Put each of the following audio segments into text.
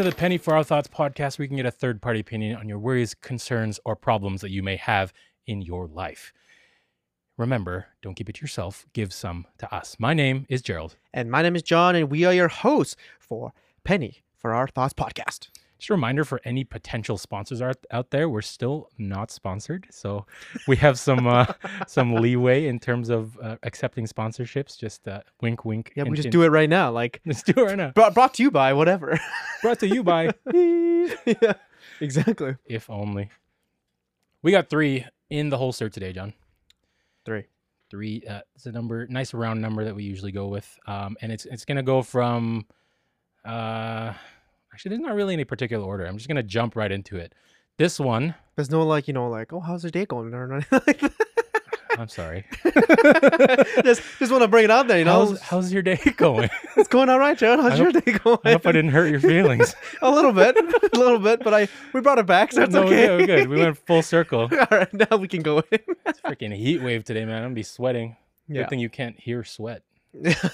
To the Penny for Our Thoughts podcast, where you can get a third party opinion on your worries, concerns, or problems that you may have in your life. Remember, don't keep it to yourself, give some to us. My name is Gerald. And my name is John, and we are your hosts for Penny for Our Thoughts podcast. Just a reminder for any potential sponsors out, out there, we're still not sponsored, so we have some uh, some leeway in terms of uh, accepting sponsorships. Just uh, wink, wink. Yeah, we just do it right now. Like, Let's do it right now. brought, brought to you by whatever. Brought to you by yeah, exactly. If Only. We got three in the holster today, John. Three. Three. Uh, it's a number, nice round number that we usually go with, um, and it's it's gonna go from. Uh, actually, there's not really any particular order. I'm just gonna jump right into it. This one, There's no like, you know, like, oh, how's your day going? Or anything like that. I'm sorry. just just want to bring it up there, you know. How's, how's your day going? it's going all right, John. How's your day going? I hope I didn't hurt your feelings. a little bit, a little bit, but I we brought it back, so it's no, okay. yeah, we're good. We went full circle. all right, now we can go in. It's freaking heat wave today, man. I'm gonna be sweating. Yeah. Good thing you can't hear sweat.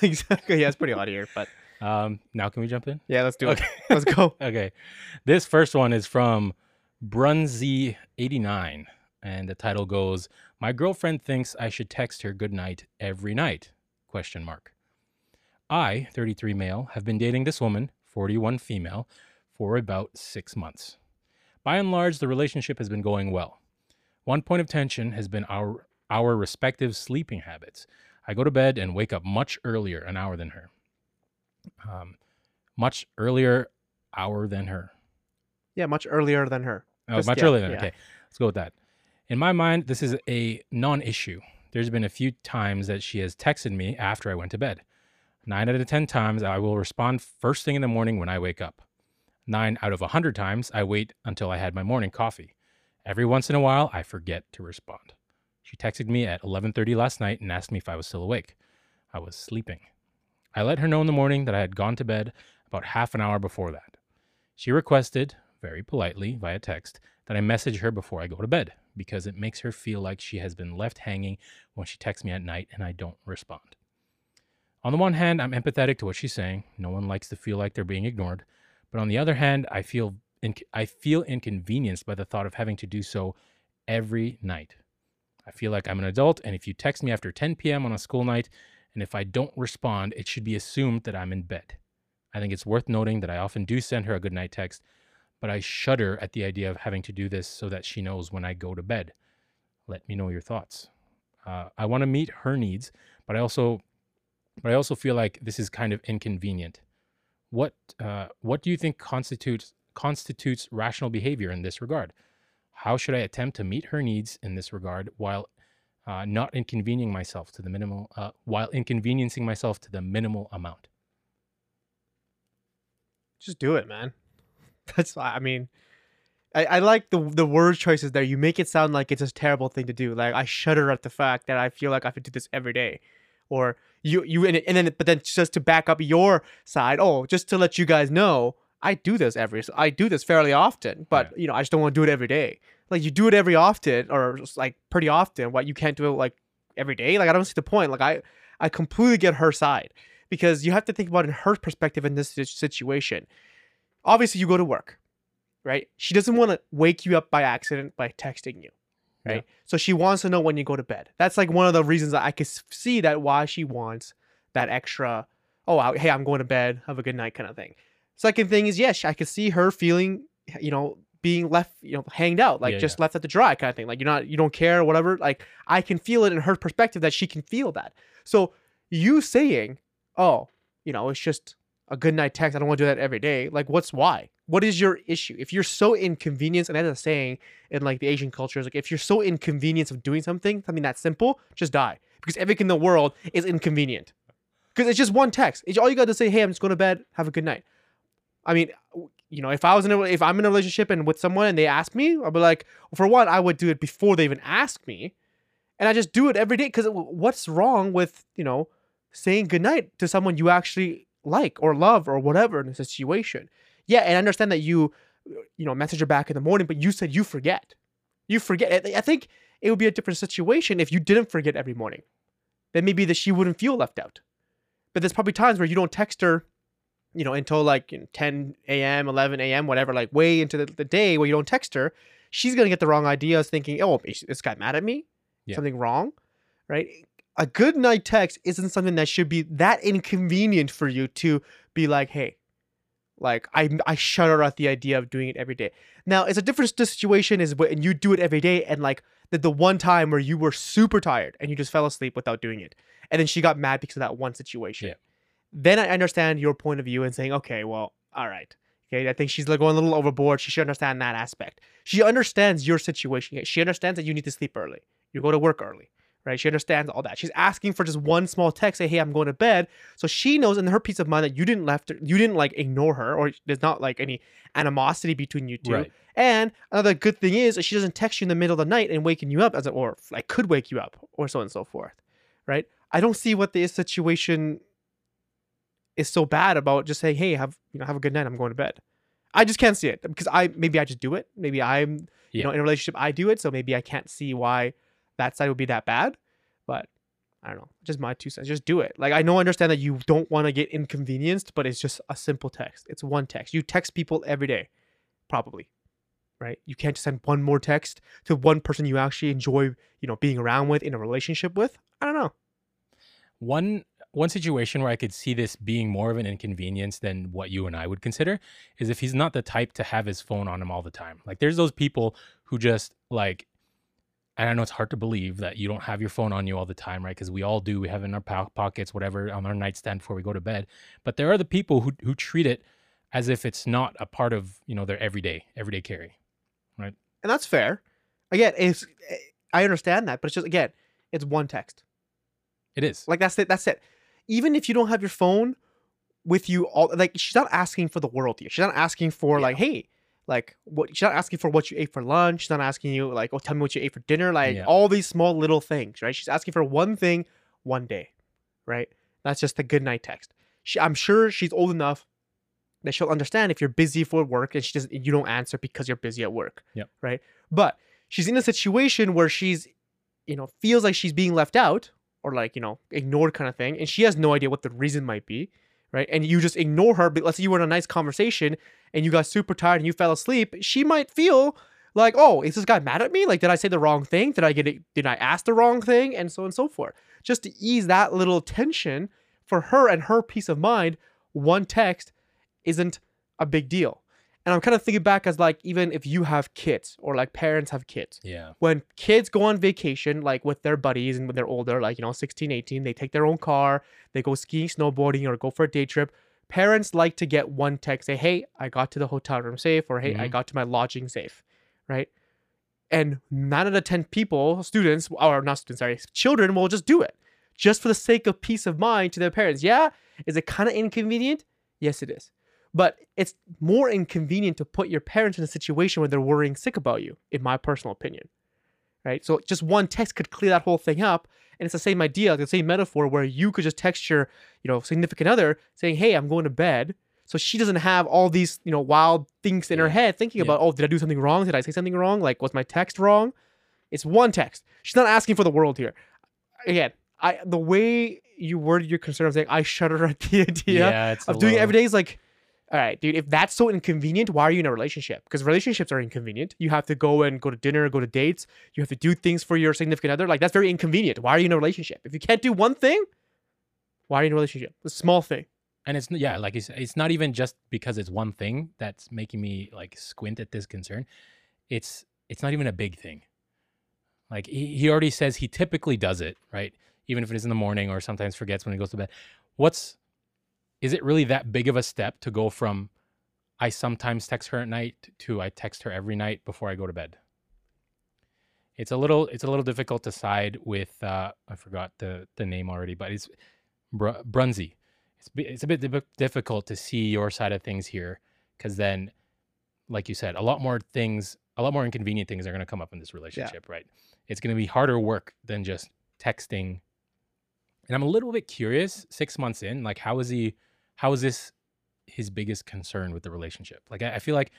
exactly. Yeah, it's pretty hot here, but Um, now can we jump in? yeah, let's do it. Okay. Let's go. Okay. This first one is from Brunzy89. And the title goes, My girlfriend thinks I should text her good night every night. Question mark. I, 33 male, have been dating this woman, 41 female, for about six months. By and large, the relationship has been going well. One point of tension has been our our respective sleeping habits. I go to bed and wake up much earlier an hour than her. Um, much earlier hour than her. Yeah, much earlier than her. Oh, Just- much yeah, earlier than yeah. okay. Let's go with that. In my mind, this is a non-issue. There's been a few times that she has texted me after I went to bed. Nine out of ten times, I will respond first thing in the morning when I wake up. Nine out of a hundred times, I wait until I had my morning coffee. Every once in a while, I forget to respond. She texted me at 11:30 last night and asked me if I was still awake. I was sleeping. I let her know in the morning that I had gone to bed about half an hour before that. She requested, very politely via text, that I message her before I go to bed because it makes her feel like she has been left hanging when she texts me at night and I don't respond. On the one hand, I'm empathetic to what she's saying. No one likes to feel like they're being ignored. But on the other hand, I feel I feel inconvenienced by the thought of having to do so every night. I feel like I'm an adult, and if you text me after 10 p.m. on a school night, and if I don't respond, it should be assumed that I'm in bed. I think it's worth noting that I often do send her a good night text, but I shudder at the idea of having to do this so that she knows when I go to bed. Let me know your thoughts. Uh, I want to meet her needs, but I also, but I also feel like this is kind of inconvenient. What, uh, what do you think constitutes constitutes rational behavior in this regard? How should I attempt to meet her needs in this regard while uh, not inconveniencing myself to the minimal, uh, while inconveniencing myself to the minimal amount? Just do it, man. That's why I mean, I, I like the the word choices there. You make it sound like it's a terrible thing to do. Like I shudder at the fact that I feel like I have to do this every day, or you you and, and then but then just to back up your side. Oh, just to let you guys know, I do this every I do this fairly often, but you know I just don't want to do it every day. Like you do it every often, or like pretty often. What you can't do it like every day. Like I don't see the point. Like I I completely get her side because you have to think about in her perspective in this situation. Obviously, you go to work, right? She doesn't want to wake you up by accident by texting you, right? Yeah. So she wants to know when you go to bed. That's like one of the reasons that I could see that why she wants that extra. Oh, I- hey, I'm going to bed. Have a good night, kind of thing. Second thing is, yes, I could see her feeling, you know, being left, you know, hanged out, like Yeah, just left at the dry, kind of thing. Like you're not, you don't care, or whatever. Like I can feel it in her perspective that she can feel that. So you saying, oh, you know, it's just a good night text. I don't want to do that every day. Like, what's why? What is your issue? If you're so inconvenienced, and that's a saying in like the Asian culture, is like if you're so inconvenienced of doing something, something that simple, just die. Because everything in the world is inconvenient. Because it's just one text. It's all you got to say, hey, I'm just going to bed. Have a good night. I mean, you know, if I was in a, if I'm in a relationship and with someone and they ask me, I'll be like, for one, I would do it before they even ask me, and I just do it every day. Because what's wrong with you know saying goodnight to someone you actually like or love or whatever in a situation? Yeah, and I understand that you, you know, message her back in the morning, but you said you forget. You forget. I- think it would be a different situation if you didn't forget every morning. Then maybe that she wouldn't feel left out. But there's probably times where you don't text her you know, until like 10 a.m., 11 a.m., whatever, like way into the, the day where you don't text her, she's gonna get the wrong ideas, thinking, "Oh, is this guy mad at me? Yeah. Something wrong?" Right? A good night text isn't something that should be that inconvenient for you to be like, "Hey." Like I, I shudder at the idea of doing it every day. Now it's a different situation is when you do it every day and like the, the one time where you were super tired and you just fell asleep without doing it, and then she got mad because of that one situation. Yeah. Then I understand your point of view and saying, okay, well, all right, okay, I think she's like going a little overboard. She should understand that aspect. She understands your situation. She understands that you need to sleep early. You go to work early, right? She understands all that. She's asking for just one small text, say, hey, I'm going to bed. So she knows in her peace of mind that you didn't left her, you didn't like ignore her, or there's not like any animosity between you two. Right. And another good thing is she doesn't text you in the middle of the night and waking you up as a, or like could wake you up or so on and so forth. Right? I don't see what the situation is so bad about just saying, "Hey, have you know have a good night. I'm going to bed." I just can't see it because I maybe I just do it. Maybe I'm you know in a relationship I do it, so maybe I can't see why that side would be that bad. But I don't know, just my two cents. Just do it. Like I know, I understand that you don't want to get inconvenienced, but it's just a simple text. It's one text. You text people every day, probably, right? You can't just send one more text to one person you actually enjoy, you know, being around with in a relationship with. I don't know. One one situation where I could see this being more of an inconvenience than what you and I would consider is if he's not the type to have his phone on him all the time. Like there's those people who just like and I know it's hard to believe that you don't have your phone on you all the time, right? Because we all do. We have it in our po- pockets, whatever, on our nightstand before we go to bed. But there are the people who who treat it as if it's not a part of you know their everyday everyday carry. Right? And that's fair. Again, it's eh, I understand that, but it's just again, it's one text. It is. Like that's it. That's it. Even if you don't have your phone with you, all like she's not asking for the world here. She's not asking for Yeah. like, hey, like what? She's not asking for what you ate for lunch. She's not asking you like, oh, tell me what you ate for dinner. Like Yeah. all these small little things, right? She's asking for one thing, one day, right? That's just a good night text. She, I'm sure she's old enough that she'll understand if you're busy for work and she doesn't, you don't answer because you're busy at work. Yep. Right. But she's in a situation where she's, you know, feels like she's being left out or like, you know, ignored kind of thing. And she has no idea what the reason might be. Right. And you just ignore her. But let's say you were in a nice conversation and you got super tired and you fell asleep. She might feel like, oh, is this guy mad at me? Like, did I say the wrong thing? Did I get it? Did I ask the wrong thing? And so on and so forth. Just to ease that little tension for her and her peace of mind, one text isn't a big deal. And I'm kind of thinking back as like, even if you have kids or like parents have kids, Yeah. when kids go on vacation, like with their buddies and when they're older, like, you know, 16, 18, they take their own car, they go skiing, snowboarding, or go for a day trip. Parents like to get one text, say, hey, I got to the hotel room safe, or hey, I Mhm. got to my lodging safe, right? And nine out of 10 people, students, or not students, sorry, children will just do it just for the sake of peace of mind to their parents. Yeah. Is it kind of inconvenient? Yes, it is. But it's more inconvenient to put your parents in a situation where they're worrying sick about you, in my personal opinion. Right? So just one text could clear that whole thing up. And it's the same idea, the same metaphor where you could just text your, you know, significant other saying, Hey, I'm going to bed. So she doesn't have all these, you know, wild things in her head thinking Yeah. about, oh, did I do something wrong? Did I say something wrong? Like, was my text wrong? It's one text. She's not asking for the world here. Again, I the way you worded your concern of saying I shudder at the idea it's of doing it little- every day is like, all right, dude, if that's so inconvenient, why are you in a relationship? Because relationships are inconvenient. You have to go and go to dinner, go to dates. You have to do things for your significant other. Like, that's very inconvenient. Why are you in a relationship? If you can't do one thing, why are you in a relationship? A small thing. and it's yeah like said it's not even just because it's one thing that's making me like squint at this concern it's it's not even a big thing like he, he already says he typically does it right even if it is in the morning or sometimes forgets when he goes to bed what's is it really that big of a step to go from i sometimes text her at night to i text her every night before i go to bed? It's a little it's a little difficult to side with uh i forgot the the name already but it's Br- Brunsey. It's it's a bit dif- difficult to see your side of things here because then like you said a lot more things a lot more inconvenient things are going to come up in this relationship right? It's going to be harder work than just texting. And i'm a little bit curious six months in like how is he how is this his biggest concern with the relationship like i, I feel like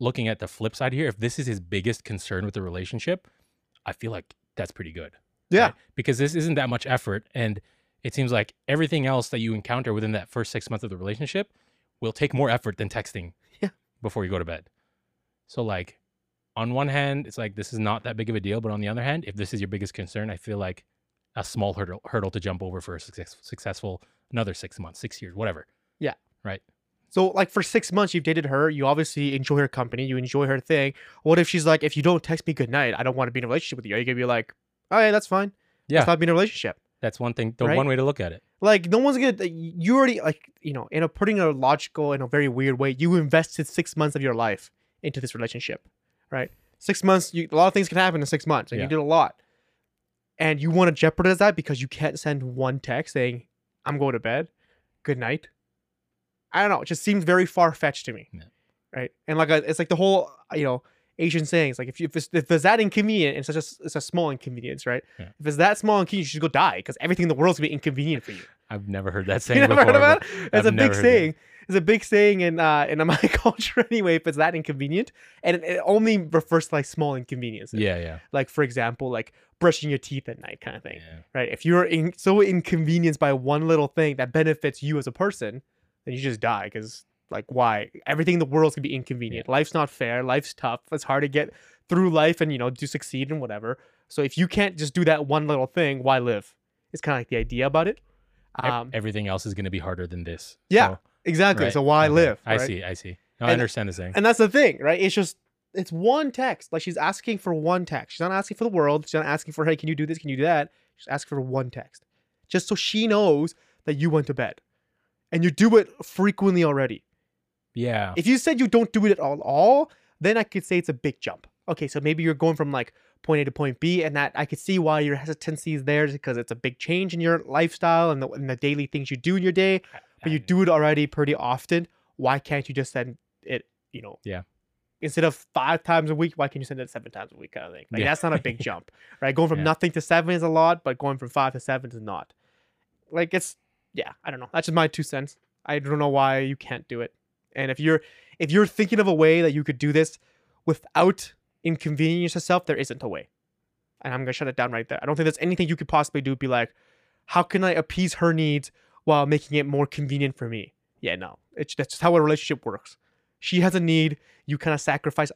looking at the flip side here if this is his biggest concern with the relationship i feel like that's pretty good right? because this isn't that much effort and it seems like everything else that you encounter within that first six months of the relationship will take more effort than texting Yeah. before you go to bed. So like on one hand, it's like this is not that big of a deal, but on the other hand, if this is your biggest concern, I feel like a small hurdle hurdle to jump over for a success, successful another six months, six years, whatever. Yeah. Right. So like for six months you've dated her, you obviously enjoy her company, you enjoy her thing. What if she's like, if you don't text me good night, I don't want to be in a relationship with you? Are you gonna be like, oh yeah, that's fine. Yeah. Stop being in a relationship. That's one thing. The Right? one way to look at it. Like no one's gonna you already like, you know, in a putting a logical in a very weird way, you invested six months of your life into this relationship. Right? Six months, you, a lot of things can happen in six months, and Yeah. you did a lot. And you want to jeopardize that because you can't send one text saying, I'm going to bed, good night. I don't know. It just seems very far fetched to me. Yeah. Right. And like, a, it's like the whole, uh, you know, Asian sayings. Like, if, you, if, it's, if it's that inconvenient, it's such a, it's a small inconvenience, right? Yeah. If it's that small inconvenience, you should go die because everything in the world's gonna be inconvenient for you. I've never heard that saying You never before. heard about it? It's a big heard that. saying. It's a big saying in uh in my culture anyway. If it's that inconvenient, and it, it only refers to like small inconveniences. Yeah, yeah, Like for example, like brushing your teeth at night, kind of thing yeah. right? If you're in, so inconvenienced by one little thing that benefits you as a person, then you just die because, like, why? Everything in the world's gonna be inconvenient. Life's not fair. Life's tough. It's hard to get through life and you know to succeed and whatever. So if you can't just do that one little thing, why live? It's kind of like the idea about it. Um, Everything else is going to be harder than this. Yeah, So, exactly. right, So why okay. live? I see. I see. No, And- I understand the saying. And that's the thing, right? It's just it's one text. Like she's asking for one text. She's not asking for the world. She's not asking for, hey, can you do this? Can you do that? She's asking for one text. Just so she knows that you went to bed. And you do it frequently already. Yeah. If you said you don't do it at all, all, then I could say it's a big jump. Okay, so maybe you're going from like point A to point B, and that I could see why your hesitancy is there because it's a big change in your lifestyle and the, and the daily things you do in your day but you do it already pretty often. Why can't you just send it, you know? Yeah. Instead of five times a week, why can't you send it seven times a week kind of thing? Like Yeah. that's not a big jump, right? Going from Yeah. nothing to seven is a lot, but going from five to seven is not. Like it's yeah, I don't know. That's just my two cents. I don't know why you can't do it. And if you're if you're thinking of a way that you could do this without inconvenience yourself, there isn't a way. And I'm gonna shut it down right there. I don't think there's anything you could possibly do. Be like, how can I appease her needs while making it more convenient for me? Yeah, no. It's that's just how a relationship works. She has a need, you kind of sacrifice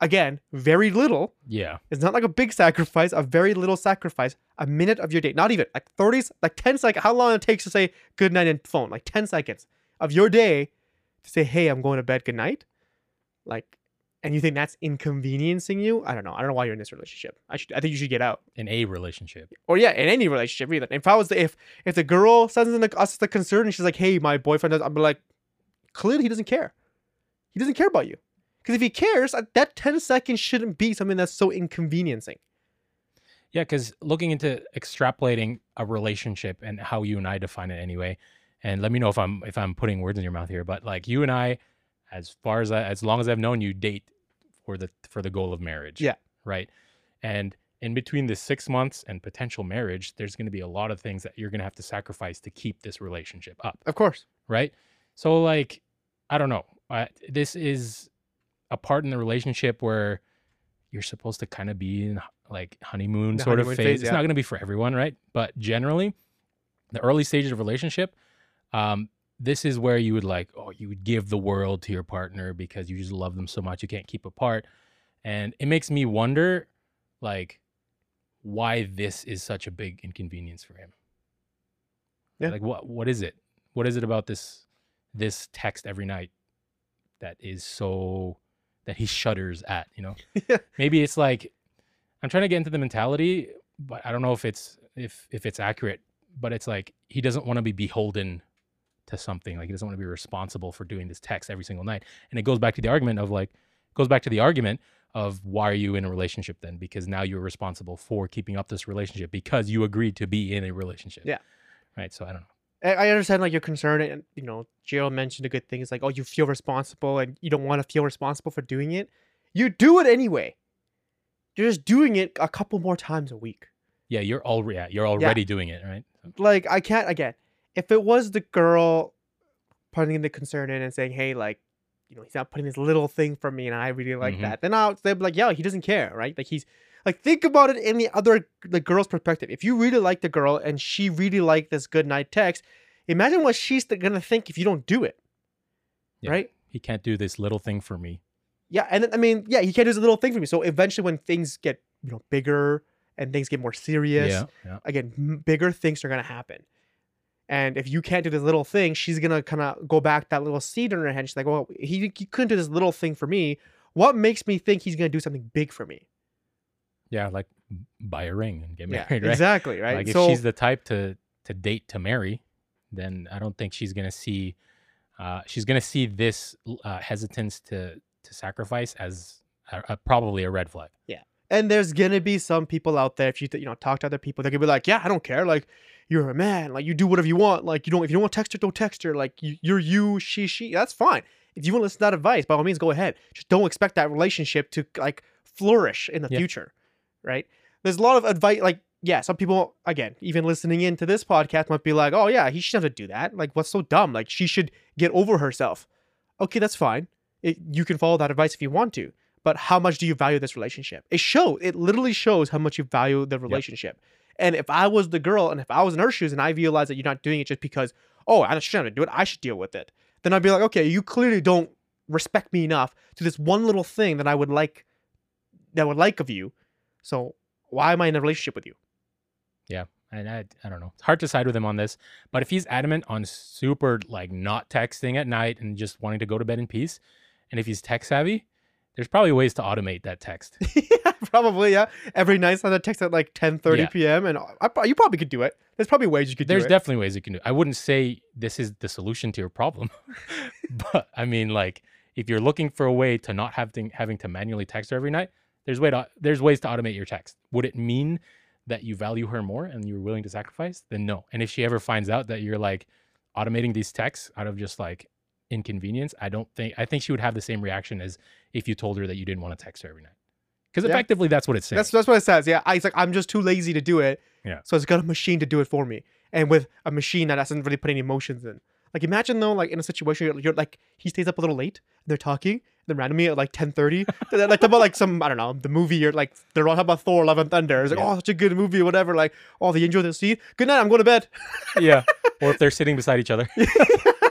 again, very little. yeah. It's not like a big sacrifice, a very little sacrifice, a minute of your day, not even like 30s, like 10 seconds, how long it takes to say good night and phone, like 10 seconds of your day to say, hey, I'm going to bed, good night. Like, and you think that's inconveniencing you? I don't know. I don't know why you're in this relationship. I should, I think you should get out. In a relationship. Or yeah, in any relationship, really. If I was the, if if the girl sends in the, us the concern and she's like, hey, my boyfriend does, I'm like, clearly he doesn't care. He doesn't care about you. Because if he cares, that 10 seconds shouldn't be something that's so inconveniencing. Yeah, because looking into extrapolating a relationship and how you and I define it anyway, and let me know if I'm if I'm putting words in your mouth here, but like you and I, as far as I, as long as I've known you, date for the for the goal of marriage. Yeah. Right. And in between the six months and potential marriage, there's going to be a lot of things that you're going to have to sacrifice to keep this relationship up. Of course. right? So like, I don't know. Uh, this is a part in the relationship where you're supposed to kind of be in like honeymoon The sort honeymoon of phase, phase. It's not going to be for everyone, right? But generally, the early stages of relationship, um, this is where you would like, oh, you would give the world to your partner because you just love them so much you can't keep apart, and it makes me wonder, like, why this is such a big inconvenience for him. Yeah. Like, what what is it? What is it about this this text every night that is so that he shudders at? You know, Yeah. maybe it's like I'm trying to get into the mentality, but I don't know if it's if if it's accurate. But it's like he doesn't want to be beholden to something. Like he doesn't want to be responsible for doing this text every single night. And it goes back to the argument of like goes back to the argument of why are you in a relationship then? Because now you're responsible for keeping up this relationship because you agreed to be in a relationship. Yeah. Right. So I don't know. I understand like your concern, and you know, Gerald mentioned a good thing. It's like, oh, you feel responsible, and you don't want to feel responsible for doing it. You do it anyway. You're just doing it a couple more times a week. Yeah, you're already yeah, you're already doing it, right? Like I can't again. If it was the girl putting the concern in and saying, hey, like, you know, he's not putting this little thing for me, and I really like Mhm. that, then I'll they'd be like, yeah, he doesn't care, right? Like he's like think about it in the other the girl's perspective. If you really like the girl and she really liked this good night text, imagine what she's gonna think if you don't do it. Yeah. right? He can't do this little thing for me. Yeah, and then, I mean, yeah, he can't do this little thing for me. So eventually, when things get you know bigger and things get more serious, Yeah. Yeah. again, m- bigger things are gonna happen. And if you can't do this little thing, she's gonna kind of go back that little seed in her head. She's like, "Well, he, he couldn't do this little thing for me. What makes me think he's gonna do something big for me?" Yeah. Like buy a ring and get Yeah, married, right? exactly, right. Like if she's the type to to date to marry, then I don't think she's gonna see. Uh, she's gonna see this uh, hesitance to to sacrifice as a, a, probably a red flag. And there's gonna be some people out there if you you know talk to other people they're gonna be like yeah i don't care like you're a man like you do whatever you want like you don't if you don't want to text her don't text her like you, you're you she she that's fine. If you want to listen to that advice by all means go ahead. Just don't expect that relationship to like flourish in the Yeah. future right? There's a lot of advice like yeah some people again even listening into this podcast might be like oh yeah he shouldn't have to do that like what's so dumb like she should get over herself. Okay that's fine. It, you can follow that advice if you want to but how much do you value this relationship? It shows. It literally shows how much you value the relationship. And if I was the girl, and if I was in her shoes, and I realized that you're not doing it just because, oh, I shouldn't have to do it, I should deal with it. Then I'd be like, okay, you clearly don't respect me enough to this one little thing that I would like, that I would like of you. So why am I in a relationship with you? Yeah. And I, I don't know. It's hard to side with him on this. But if he's adamant on super like not texting at night and just wanting to go to bed in peace, and if he's tech savvy, there's probably ways to automate that text. yeah, probably. Yeah, every night send a text at like 10, 30 Yeah. p.m. and I, you probably could do it. There's probably ways you could There's do it. There's definitely ways you can do. It. I wouldn't say this is the solution to your problem, but I mean, like, if you're looking for a way to not having having to manually text her every night, there's way to there's ways to automate your text. Would it mean that you value her more and you're willing to sacrifice? Then no. And if she ever finds out that you're like automating these texts out of just like inconvenience, I don't think I think she would have the same reaction as if you told her that you didn't want to text her every night. Because Yeah. effectively, that's what it's saying. That's that's what it says. Yeah, I, it's like I'm just too lazy to do it. Yeah. So it's got a machine to do it for me, and with a machine that doesn't really put any emotions in. Like imagine though, like in a situation you're, you're like he stays up a little late, they're talking, and then randomly at like 10:30, they're like talk about like some I don't know the movie or like they're all talking about Thor: Love and Thunder. It's like Yeah. oh such a good movie, whatever. Like oh they enjoy the scene. Good night, I'm going to bed. yeah. Or if they're sitting beside each other.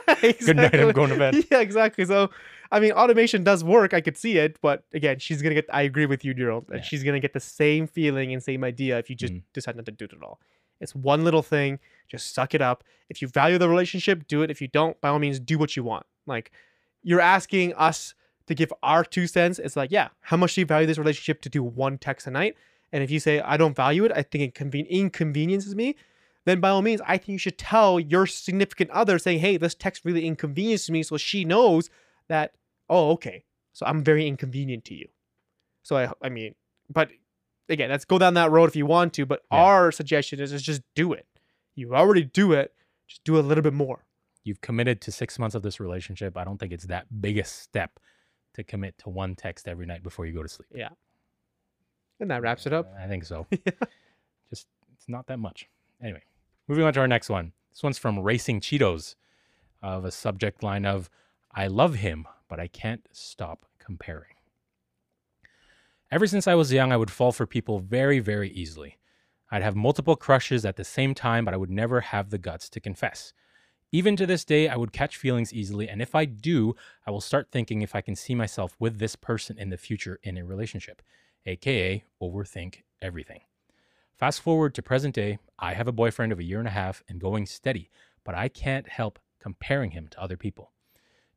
Good night, I'm going to bed. Yeah, exactly. So, I mean, automation does work. I could see it, but again, she's gonna get. I agree with you. That Yeah. she's gonna get the same feeling and same idea if you just Mm. decide not to do it at all. It's one little thing. Just suck it up. If you value the relationship, do it. If you don't, by all means, do what you want. Like, you're asking us to give our two cents. It's like, yeah, how much do you value this relationship to do one text a night? And if you say I don't value it, I think it conven- inconveniences me then by all means, I think you should tell your significant other saying, hey, this text really inconveniences me. So she knows that, oh, okay. So I'm very inconvenient to you. So I, I mean, but again, let's go down that road if you want to. But Yeah. our suggestion is, is just do it. You already do it. Just do a little bit more. you've committed to six months of this relationship. I don't think it's that big a step to commit to one text every night before you go to sleep. Yeah. And that wraps it up. I think so. Just it's not that much. Anyway, moving on to our next one. This one's from Racing Cheetos, of a subject line of "I love him, but I can't stop comparing." Ever since I was young, I would fall for people very, very easily. I'd have multiple crushes at the same time, but I would never have the guts to confess. Even to this day, I would catch feelings easily, and if I do, I will start thinking if I can see myself with this person in the future in a relationship, aka overthink everything. Fast forward to present day, I have a boyfriend of a year and a half and going steady, but I can't help comparing him to other people.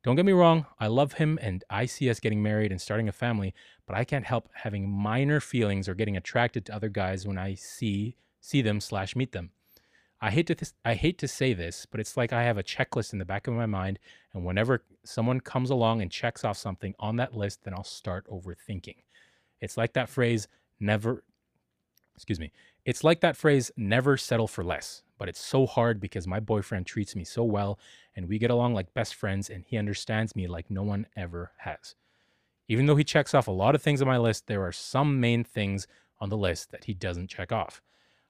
Don't get me wrong, I love him and I see us getting married and starting a family, but I can't help having minor feelings or getting attracted to other guys when I see see them slash meet them. I hate to th- I hate to say this, but it's like I have a checklist in the back of my mind, and whenever someone comes along and checks off something on that list, then I'll start overthinking. It's like that phrase, never excuse me. It's like that phrase, never settle for less. But it's so hard because my boyfriend treats me so well and we get along like best friends and he understands me like no one ever has. Even though he checks off a lot of things on my list, there are some main things on the list that he doesn't check off.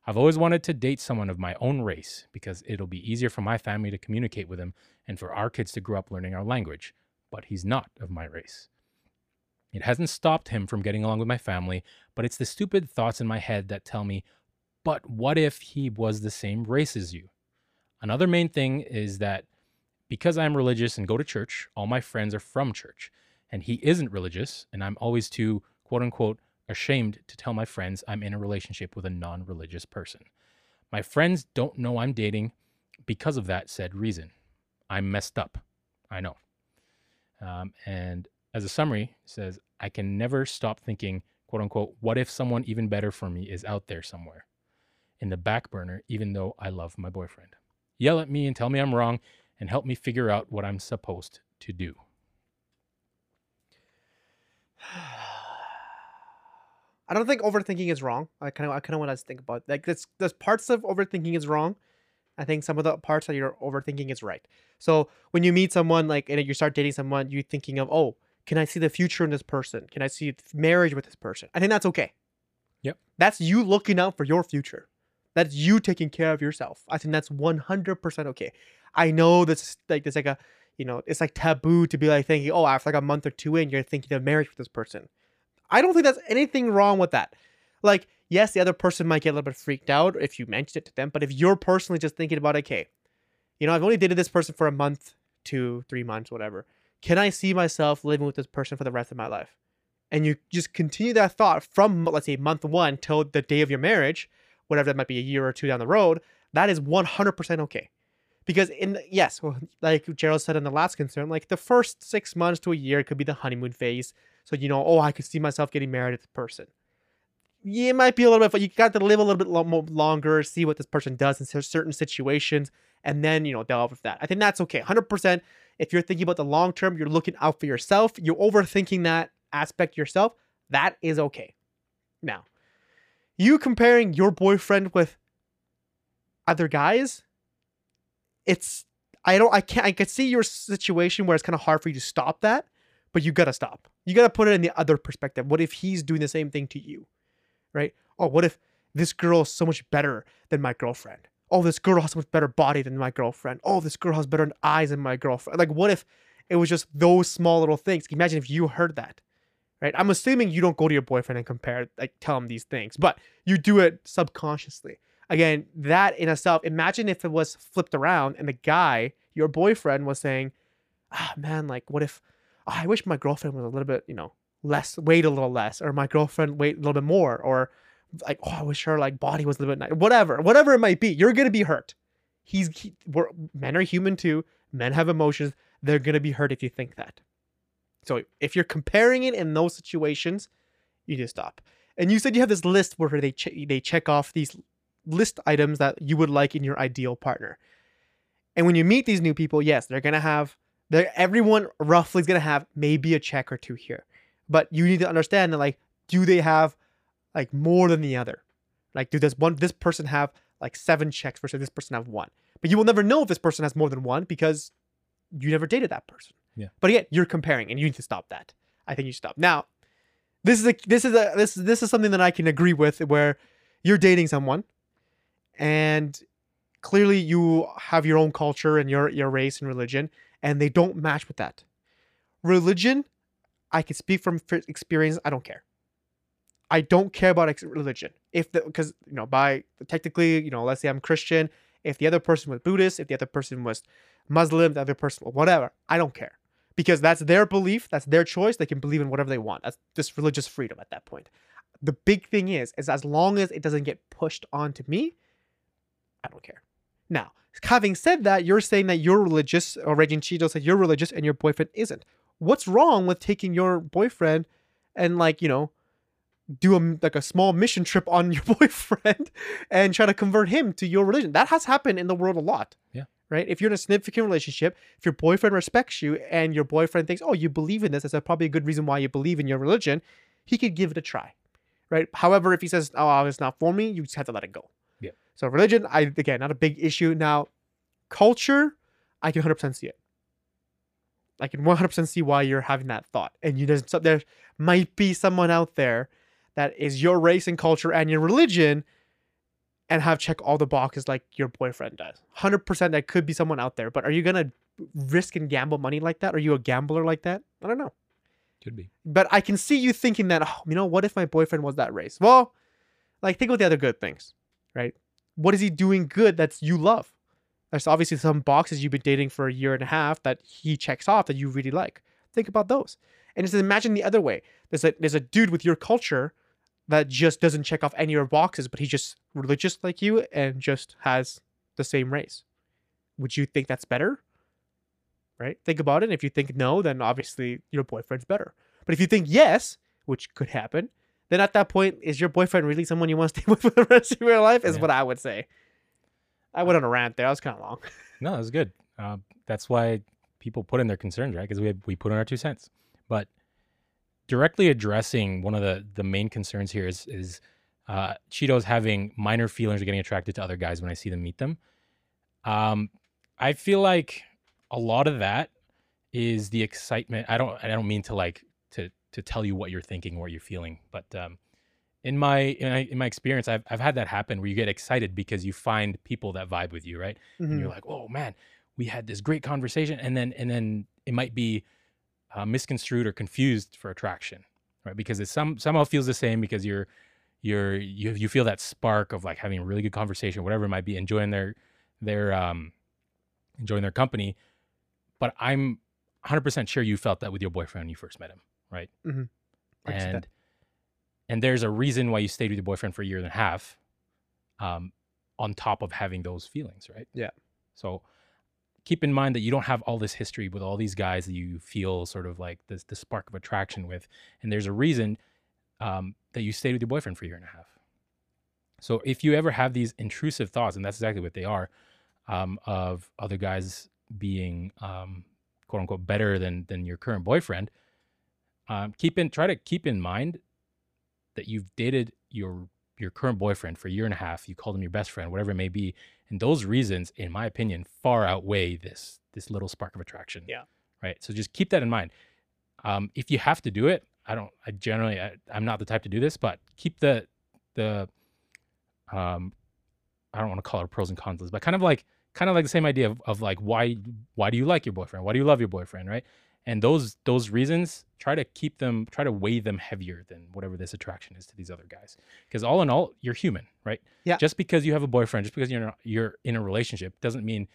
I've always wanted to date someone of my own race because it'll be easier for my family to communicate with him and for our kids to grow up learning our language. But he's not of my race. It hasn't stopped him from getting along with my family, but it's the stupid thoughts in my head that tell me, but what if he was the same race as you? Another main thing is that Because I'm religious and go to church, all my friends are from church. And he isn't religious, and I'm always too, quote unquote, ashamed to tell my friends I'm in a relationship with a non religious person. My friends don't know I'm dating because of that said reason. I'm messed up. I know. Um, and as a summary, says, I can never stop thinking, quote unquote, what if someone even better for me is out there somewhere in the back burner, even though I love my boyfriend? Yell at me and tell me I'm wrong and help me figure out what I'm supposed to do. I don't think overthinking is wrong. I kind of I kind of want to think about like there's there's parts of overthinking is wrong. I think some of the parts that you're overthinking is right. So when you meet someone like and you start dating someone, you're thinking of oh, can I see the future in this person? Can I see marriage with this person? I think that's okay. Yep. That's you looking out for your future. That's you taking care of yourself. I think that's 100% okay. I know this like there's like a you know it's like taboo to be like thinking oh after like a month or two in you're thinking of marriage with this person. I don't think that's anything wrong with that. Like yes, the other person might get a little bit freaked out if you mentioned it to them, but if you're personally just thinking about okay, you know I've only dated this person for a month, two, three months, whatever. Can I see myself living with this person for the rest of my life? And you just continue that thought from let's say month one till the day of your marriage, whatever that might be a year or two down the road. That is 100% okay. Because in the, yes like gerald said in the last concern like the first six months to a year could be the honeymoon phase. So you know oh i could see myself getting married to this person. Yeah, it might be a little bit you got to live a little bit lo- longer see what this person does in certain situations and then you know delve with that. I think that's okay 100% if you're thinking about the long term you're looking out for yourself you're overthinking that aspect yourself that is okay. Now you comparing your boyfriend with other guys it's I don't I can't I could see your situation where it's kind of hard for you to stop that, but you gotta stop. You gotta put it in the other perspective. What if he's doing the same thing to you? Right? Oh, what if this girl is so much better than my girlfriend? Oh, this girl has so much better body than my girlfriend. Oh, this girl has better eyes than my girlfriend. Like, what if it was just those small little things? Imagine if you heard that, right? I'm assuming you don't go to your boyfriend and compare, like, tell him these things, but you do it subconsciously again, that in itself, imagine if it was flipped around and the guy, your boyfriend, was saying, ah, man, like, what if oh, I wish my girlfriend was a little bit, you know, less, weighed a little less, or my girlfriend weighed a little bit more, or like, oh, I wish her like body was a little bit nice, whatever, whatever it might be, you're gonna be hurt. He's, he, we're, men are human too. Men have emotions. They're gonna be hurt if you think that. So if you're comparing it in those situations, you just stop. And you said you have this list where they ch- they check off these list items that you would like in your ideal partner. And when you meet these new people, yes, they're gonna have they're, everyone roughly is gonna have maybe a check or two here. But you need to understand that like, do they have like more than the other? Like, do this one this person have like seven checks versus this person have one? But you will never know if this person has more than one because you never dated that person. Yeah. But again, you're comparing and you need to stop that. I think you stop. Now, this is a this is a this this is something that I can agree with where you're dating someone and clearly you have your own culture and your your race and religion and they don't match with that religion i can speak from experience i don't care i don't care about religion if the because you know by technically you know let's say i'm christian if the other person was buddhist if the other person was muslim the other person whatever i don't care because that's their belief that's their choice they can believe in whatever they want that's just religious freedom at that point the big thing is is as long as it doesn't get pushed onto me I don't care. Now, having said that, you're saying that you're religious, or Raging Cheeto said you're religious and your boyfriend isn't. What's wrong with taking your boyfriend and like, you know, do a like a small mission trip on your boyfriend and try to convert him to your religion? That has happened in the world a lot. Yeah. Right? If you're in a significant relationship, if your boyfriend respects you and your boyfriend thinks, oh, you believe in this, that's probably a good reason why you believe in your religion, he could give it a try. Right? However, if he says, oh, it's not for me, you just have to let it go. Yeah. So religion, I again not a big issue. Now, culture, I can 100% see it. I can 100% see why you're having that thought. And you there's there might be someone out there that is your race and culture and your religion and have check all the boxes like your boyfriend does. 100% that could be someone out there, but are you going to risk and gamble money like that? Are you a gambler like that? I don't know. Could be. But I can see you thinking that, oh, you know, what if my boyfriend was that race? Well, like think about the other good things, right? what is he doing good that's you love? There's obviously some boxes you've been dating for a year and a half that he checks off that you really like. Think about those. And just imagine the other way. There's a there's a dude with your culture that just doesn't check off any of your boxes, but he just religious like you and just has the same race. Would you think that's better? Right? Think about it. And if you think no, then obviously your boyfriend's better. But if you think yes, which could happen, then at that point, is your boyfriend really someone you want to stay with for the rest of your life? Is Yeah. what I would say. I went on a rant there. That was kind of long. No, it was good. Uh, that's why people put in their concerns, right? Because we we put in our two cents. But directly addressing one of the the main concerns here is is uh, Cheetos having minor feelings or getting attracted to other guys when I see them meet them. Um, I feel like a lot of that is the excitement. I don't I don't mean to like to to tell you what you're thinking or what you're feeling, but um, in my in my, in my experience, I've I've had that happen where you get excited because you find people that vibe with you, right? and you're like, "Oh man, we had this great conversation," and then and then it might be uh, misconstrued or confused for attraction, right? Because it some somehow feels the same because you're you're you you feel that spark of like having a really good conversation, whatever it might be, enjoying their their um enjoying their company. But I'm 100% sure you felt that with your boyfriend when you first met him, right? I can see that. and and there's a reason why you stayed with your boyfriend for a year and a half um on top of having those feelings right Yeah. so keep in mind that you don't have all this history with all these guys that you feel sort of like this the spark of attraction with and there's a reason um, that you stayed with your boyfriend for a year and a half. So if you ever have these intrusive thoughts and that's exactly what they are um, of other guys being um, quote unquote better than than your current boyfriend um, keep in try to keep in mind that you've dated your your current boyfriend for a year and a half. You called him your best friend whatever it may be. And those reasons in my opinion far outweigh this this little spark of attraction. Yeah. right? So just keep that in mind. Um, if you have to do it i don't i generally I, i'm not the type to do this but keep the the um i don't want to call it a pros and cons list but kind of like kind of like the same idea of, of like why why do you like your boyfriend? Why do you love your boyfriend right? And those those reasons try to keep them try to weigh them heavier than whatever this attraction is to these other guys. Because all in all you're human right? Yeah. just because you have a boyfriend just because you're not, you're in a relationship doesn't mean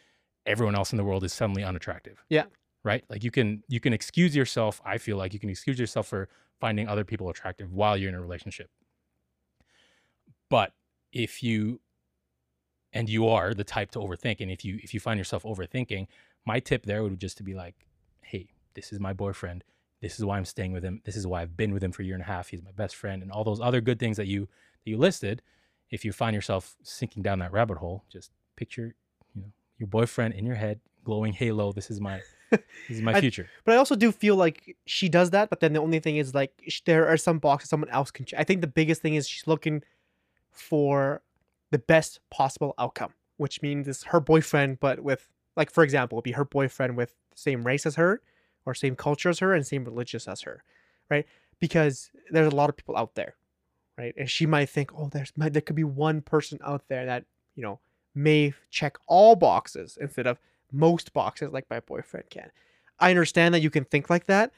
everyone else in the world is suddenly unattractive. Yeah. Right? Like you can you can excuse yourself i feel like you can excuse yourself for finding other people attractive while you're in a relationship. But if you and you are the type to overthink and if you if you find yourself overthinking my tip there would just to be like hey this is my boyfriend. This is why i'm staying with him. This is why i've been with him for a year and a half. He's my best friend and all those other good things that you that you listed if you find yourself sinking down that rabbit hole just picture you know your boyfriend in your head glowing halo this is my this is my I- future But I also do feel like she does that. But then the only thing is like sh- there are some boxes someone else can. Ch- I think the biggest thing is she's looking for the best possible outcome, which means it's her boyfriend, but with like for example, it'd be her boyfriend with the same race as her, or same culture as her, and same religious as her, right? Because there's a lot of people out there, right? And she might think, oh, there's might, there could be one person out there that you know may check all boxes instead of most boxes like my boyfriend can. I understand that you can think like that,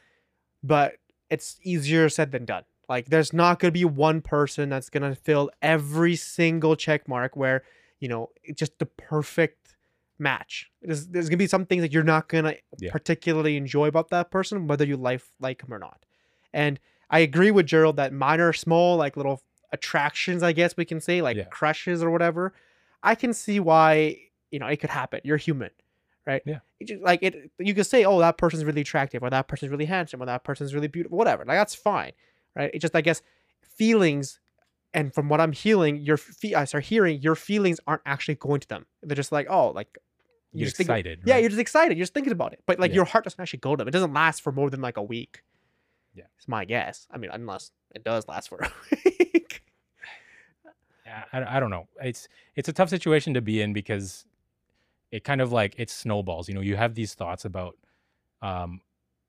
but it's easier said than done. Like there's not going to be one person that's going to fill every single check mark where, you know, it's just the perfect match. There's, there's going to be some things that you're not going to Yeah. particularly enjoy about that person whether you like like him or not. And I agree with Gerald that minor small like little attractions, I guess we can say, like Yeah. crushes or whatever, I can see why, you know, it could happen. You're human right? Yeah. It just, like it, you could say, "Oh, that person's really attractive," or "That person's really handsome," or "That person's really beautiful," whatever. Like that's fine, right? It just, I guess, feelings, and from what I'm healing, your fe- I start hearing your feelings aren't actually going to them. They're just like, "Oh, like you're just think- excited yeah, right? you're just excited. You're just thinking about it, but like Yeah. your heart doesn't actually go to them. It doesn't last for more than like a week. Yeah. it's my guess. I mean, unless it does last for a week. Yeah, I, I don't know. It's it's a tough situation to be in because it kind of like it snowballs. You know, you have these thoughts about um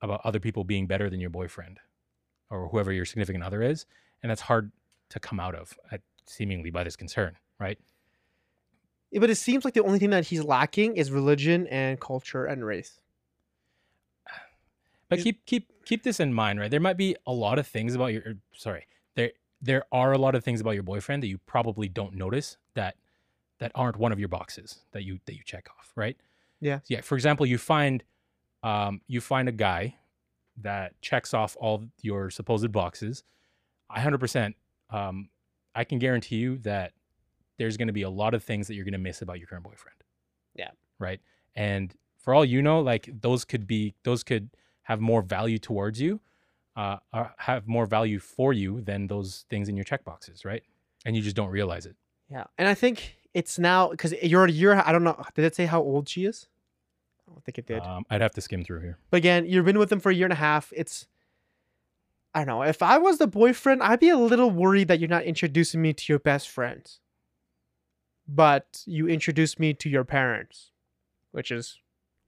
about other people being better than your boyfriend or whoever your significant other is, and that's hard to come out of, uh, seemingly by this concern, right? Yeah, but it seems like the only thing that he's lacking is religion and culture and race. But keep keep keep this in mind, right? There might be a lot of things about your er, sorry. There there are a lot of things about your boyfriend that you probably don't notice that that aren't one of your boxes that you that you check off, right? Yeah. Yeah. For example, you find um, you find a guy that checks off all your supposed boxes. I hundred percent. Um, I can guarantee you that there's going to be a lot of things that you're going to miss about your current boyfriend. Yeah. Right. And for all you know, like those could be those could have more value towards you, uh, or have more value for you than those things in your check boxes, right? And you just don't realize it. Yeah, and I think it's now because you're a year. I don't know. Did it say how old she is? I don't think it did. Um, I'd have to skim through here. But again, you've been with them for a year and a half. It's I don't know. If I was the boyfriend, I'd be a little worried that you're not introducing me to your best friends. But you introduced me to your parents, which is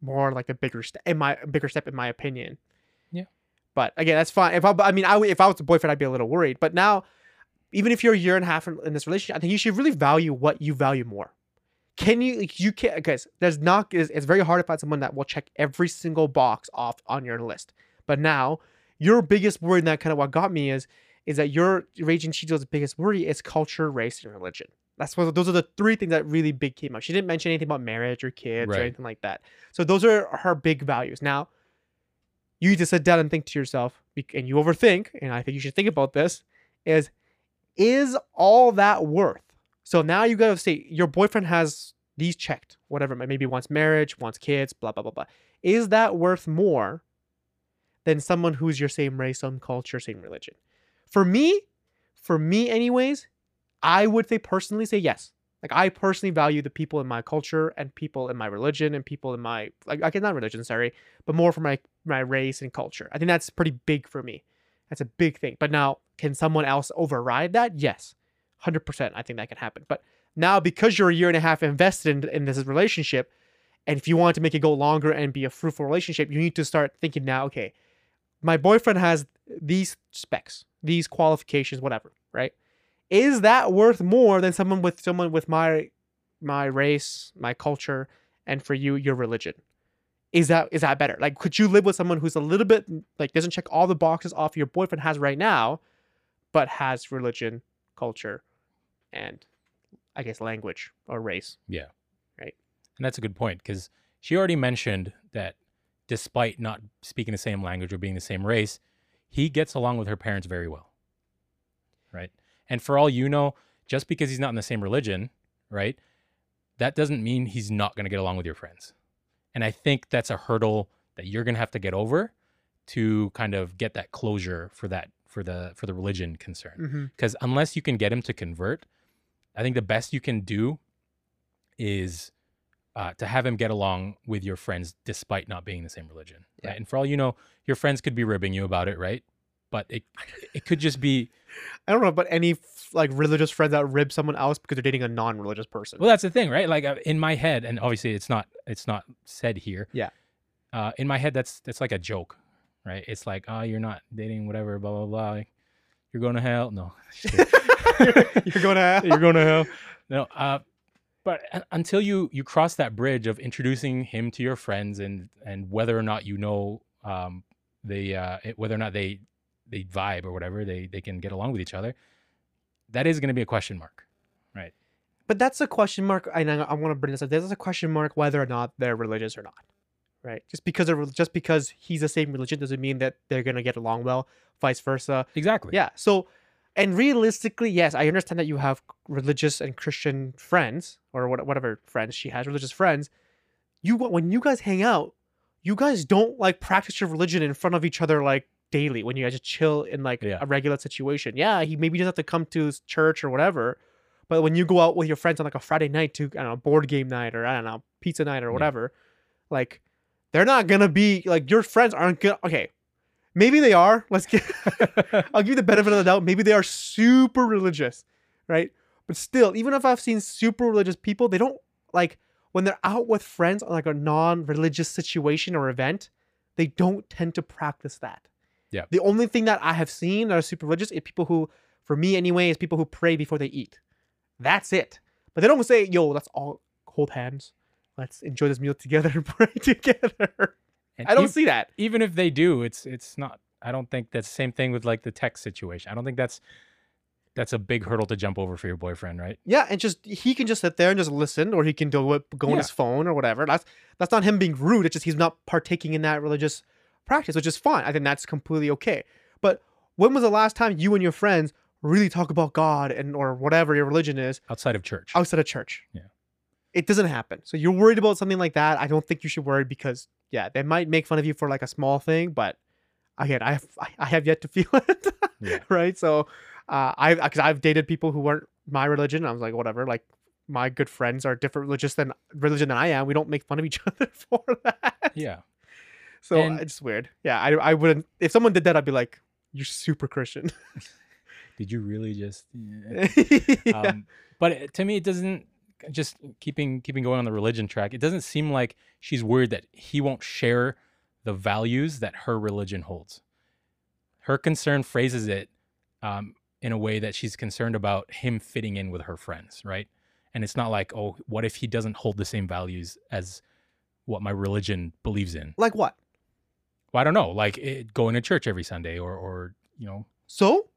more like a bigger step in my bigger step in my opinion. Yeah. But again, that's fine. If I, I mean, I if I was the boyfriend, I'd be a little worried. But now, even if you're a year and a half in, in this relationship, I think you should really value what you value more. Can you? like, You can't, guys. There's not. It's, it's very hard to find someone that will check every single box off on your list. But now, your biggest worry, and that kind of what got me is, is that your raging Cheeto's biggest worry is culture, race, and religion. That's what those are the three things that really big came up. She didn't mention anything about marriage or kids Right. or anything like that. So those are her big values. Now, you need to sit down and think to yourself, and you overthink, and I think you should think about this: is is all that worth? So now you gotta say your boyfriend has these checked, whatever, maybe wants marriage, wants kids, blah blah blah blah. Is that worth more than someone who's your same race, same culture, same religion? For me, for me, anyways, I would say personally say yes. Like I personally value the people in my culture and people in my religion and people in my like I guess not religion, sorry, but more for my my race and culture. I think that's pretty big for me. That's a big thing. But now, can someone else override that? Yes, hundred percent. I think that can happen. But now, because you're a year and a half invested in, in this relationship, and if you want to make it go longer and be a fruitful relationship, you need to start thinking now. Okay, my boyfriend has these specs, these qualifications, whatever. Right? Is that worth more than someone with someone with my my race, my culture, and for you, your religion? Is that is that better? Like, could you live with someone who's a little bit like doesn't check all the boxes off your boyfriend has right now, but has religion, culture, and I guess language or race? Yeah, right. And that's a good point because she already mentioned that despite not speaking the same language or being the same race, he gets along with her parents very well. Right. And for all you know, just because he's not in the same religion, right, that doesn't mean he's not going to get along with your friends. And I think that's a hurdle that you're going to have to get over to kind of get that closure for that for the for the religion concern Mm-hmm. because unless you can get him to convert, I think the best you can do is uh, to have him get along with your friends despite not being the same religion. Yeah. Right? And for all you know, your friends could be ribbing you about it, right? But it it could just be I don't know about any like religious friends that rib someone else because they're dating a non-religious person. well, that's the thing, right? Like uh, in my head, and obviously it's not it's not said here. Yeah. Uh, in my head, that's that's like a joke, right? It's like, oh, you're not dating whatever, blah blah blah. Like, you're going to hell. No, kidding. You're going to hell. you're going to hell. No, uh, but until you you cross that bridge of introducing him to your friends and and whether or not you know um they uh whether or not they they vibe or whatever they they can get along with each other, that is going to be a question mark. Right? But that's a question mark. And I, I want to bring this up. There's a question mark whether or not they're religious or not, right? Just because they're, just because he's the same religion doesn't mean that they're gonna get along well. Vice versa. Exactly. Yeah. So, and realistically, yes, I understand that you have religious and Christian friends or whatever friends she has, religious friends. You when you guys hang out, you guys don't like practice your religion in front of each other like daily. When you guys just chill in like Yeah. a regular situation, yeah, he maybe doesn't have to come to church or whatever. But when you go out with your friends on like a Friday night to I don't know board game night or I don't know pizza night or Yeah. whatever, like they're not gonna be like your friends aren't gonna. Okay, maybe they are. Let's get. I'll give you the benefit of the doubt. Maybe they are super religious, right? But still, even if I've seen super religious people, they don't like when they're out with friends on like a non-religious situation or event, they don't tend to practice that. Yeah. The only thing that I have seen that are super religious is people who, for me anyway, is people who pray before they eat. That's it. But they don't say, "Yo, let's all hold hands. Let's enjoy this meal together and pray together." And I don't see that. even if they do, it's it's not. I don't think that's the same thing with like the text situation. I don't think that's that's a big hurdle to jump over for your boyfriend, right? Yeah, and just he can just sit there and just listen, or he can do it, go on his phone or whatever. That's that's not him being rude. It's just he's not partaking in that religious practice, which is fine. I think that's completely okay. But when was the last time you and your friends really talk about God and or whatever your religion is Outside of church. outside of church? Yeah. It doesn't happen. So you're worried about something like that. I don't think you should worry because yeah, they might make fun of you for like a small thing, but again, I have I- have yet to feel it. Yeah. Right. So uh, I because I've dated people who weren't my religion. I was like, whatever. Like my good friends are different religious than religion than I am. We don't make fun of each other for that. yeah. So And- it's weird. Yeah, I I wouldn't. If someone did that, I'd be like, you're super Christian. Did you really just? yeah. yeah. um, but to me it doesn't just keeping keeping going on the religion track it doesn't seem like she's worried that he won't share the values that her religion holds her concern phrases it um, in a way that she's concerned about him fitting in with her friends right and it's not like oh what if he doesn't hold the same values as what my religion believes in like what? Well, i don't know like it, going to church every sunday or or you know So,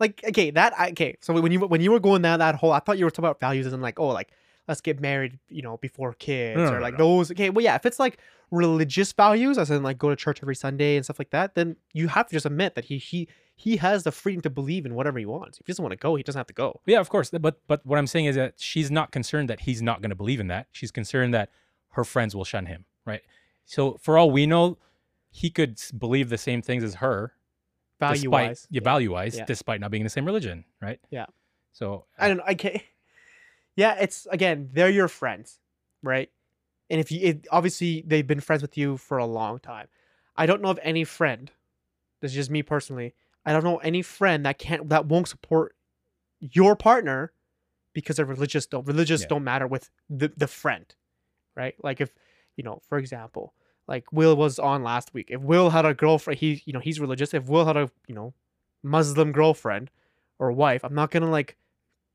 like, okay, that I- okay. So when you when you were going down that whole, I thought you were talking about values and like, oh, like let's get married, you know, before kids no, or no, like no. those. Okay, well, yeah, if it's like religious values, as in like go to church every Sunday and stuff like that, then you have to just admit that he he he has the freedom to believe in whatever he wants. If he doesn't want to go, he doesn't have to go. Yeah, of course. But but what I'm saying is that she's not concerned that he's not going to believe in that. She's concerned that her friends will shun him, right? So for all we know, he could believe the same things as her, Value despite wise, yeah, value wise, Yeah. despite not being in the same religion, right? Yeah. So I don't know. I can't. Yeah, it's again, they're your friends, right? And if you it, obviously they've been friends with you for a long time. I don't know of any friend. This is just me personally. I don't know any friend that can't that won't support your partner because of religious don't religious Yeah. don't matter with the the friend, right? Like if you know, for example, like Will was on last week. If Will had a girlfriend, he you know he's religious. If Will had a you know Muslim girlfriend or wife, I'm not gonna like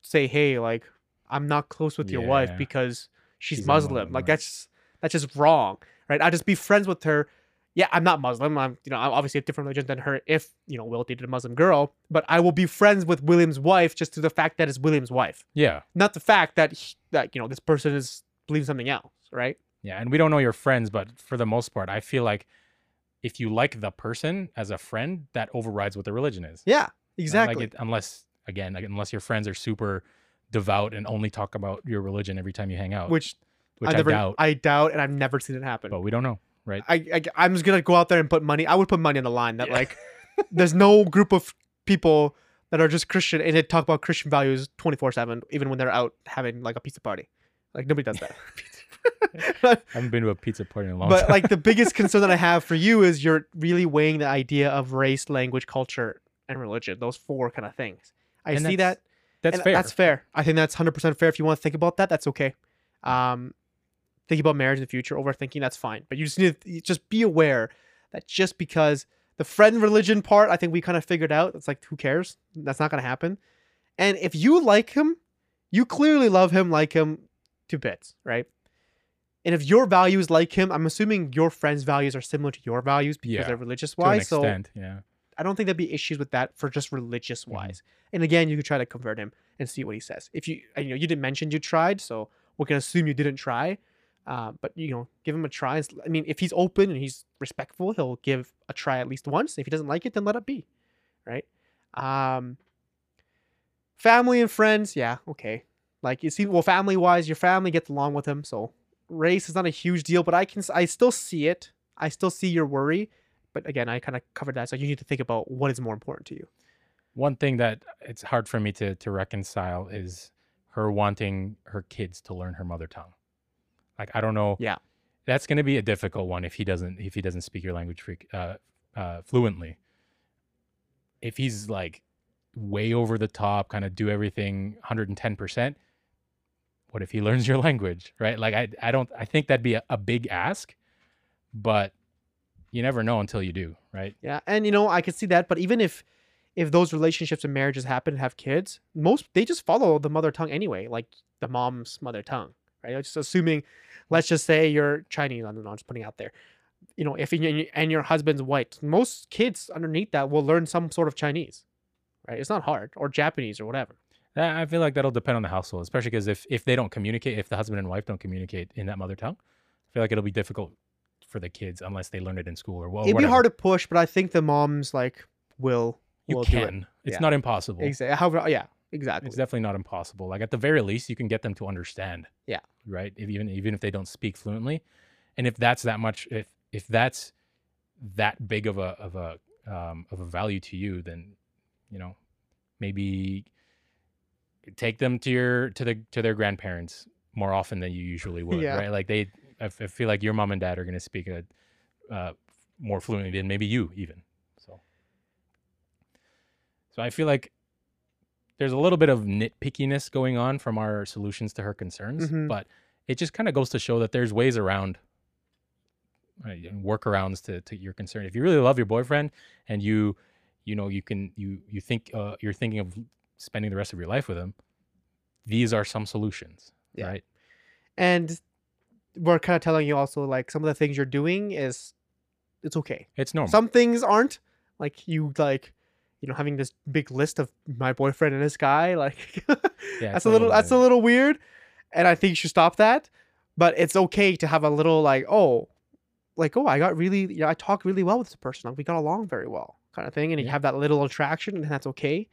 say hey like I'm not close with your wife because she's, She's Muslim. Muslim, Like that's that's just wrong, right? I just be friends with her. Yeah, I'm not Muslim. I'm you know I'm obviously a different religion than her. If you know Will dated a Muslim girl, but I will be friends with William's wife just to the fact that it's William's wife, yeah, not the fact that he, that you know this person is believes something else, right? Yeah, and we don't know your friends, but for the most part, I feel like if you like the person as a friend, that overrides what the religion is. Yeah, Right? Like exactly. it, unless again, like, unless your friends are super devout and only talk about your religion every time you hang out, which, which I I, never, doubt, I doubt, and I've never seen it happen. but we don't know, right? I, I I'm just gonna go out there and put money. I would put money on the line that Yeah. like there's no group of people that are just Christian and they talk about Christian values 24 seven, even when they're out having like a pizza party. Like nobody does that. I haven't been to a pizza party in a long but time. But like the biggest concern that I have for you is you're really weighing the idea of race, language, culture, and religion. Those four kind of things. I And see that. that's fair. That's fair. I think that's 100% fair. If you want to think about that, that's okay. Um, think about marriage in the future, overthinking, that's fine. But you just need to just be aware that just because the friend religion part, I think we kind of figured out, it's like, who cares? That's not going to happen. And if you like him, you clearly love him, like him to bits, right? And if your values like him, I'm assuming your friends' values are similar to your values because Yeah, they're religious wise. So extent, yeah. I don't think there'd be issues with that for just religious Mhm. wise. And again, you could try to convert him and see what he says. If you, you know, you didn't mention you tried, so we can assume you didn't try. Uh, but you know, give him a try. I mean, if he's open and he's respectful, he'll give a try at least once. If he doesn't like it, then let it be, right? Um, family and friends, yeah, okay. Like you see, well, family wise, your family gets along with him, so race is not a huge deal. But I can, I still see it. I still see your worry. But again, I kind of covered that. So you need to think about what is more important to you. One thing that it's hard for me to to reconcile is her wanting her kids to learn her mother tongue. Like I don't know. Yeah. That's going to be a difficult one if he doesn't if he doesn't speak your language freak, uh, uh, fluently. If he's like way over the top, kind of do everything 110%, what if he learns your language, right? Like I I don't I think that'd be a, a big ask, but you never know until you do, right? Yeah, and you know I can see that. But even if if those relationships and marriages happen and have kids, most they just follow the mother tongue anyway, like the mom's mother tongue, right? Just assuming, let's just say you're Chinese. I don't know. I'm just putting out there. You know, if you, and your husband's white, most kids underneath that will learn some sort of Chinese, right? It's not hard or Japanese or whatever. I feel like that'll depend on the household, especially because if if they don't communicate, if the husband and wife don't communicate in that mother tongue, I feel like it'll be difficult for the kids unless they learn it in school or well. It'd whatever. be hard to push, but I think the moms like will You will do it. can. It's Yeah. not impossible. Exactly. However, yeah, exactly. It's definitely not impossible. Like at the very least, you can get them to understand. Yeah. Right. If even even if they don't speak fluently, and if that's that much, if if that's that big of a of a um, of a value to you, then you know maybe take them to your to the to their grandparents more often than you usually would. Yeah. Right. Like they, I f- I feel like your mom and dad are going to speak a, uh, more fluently than maybe you even. So. So I feel like there's a little bit of nitpickiness going on from our solutions to her concerns, Mhm. but it just kind of goes to show that there's ways around uh, and workarounds to, to your concern. If you really love your boyfriend and you, you know, you can you you think uh, you're thinking of spending the rest of your life with them, these are some solutions, Yeah. right? and we're kind of telling you also like some of the things you're doing is it's okay. It's normal. Some things aren't like you like you know having this big list of my boyfriend and this guy like Yeah, that's a little that's a little weird and I think you should stop that. But it's okay to have a little like oh like oh I got really yeah I talk really well with this person like we got along very well kind of thing and you have that little attraction and that's okay.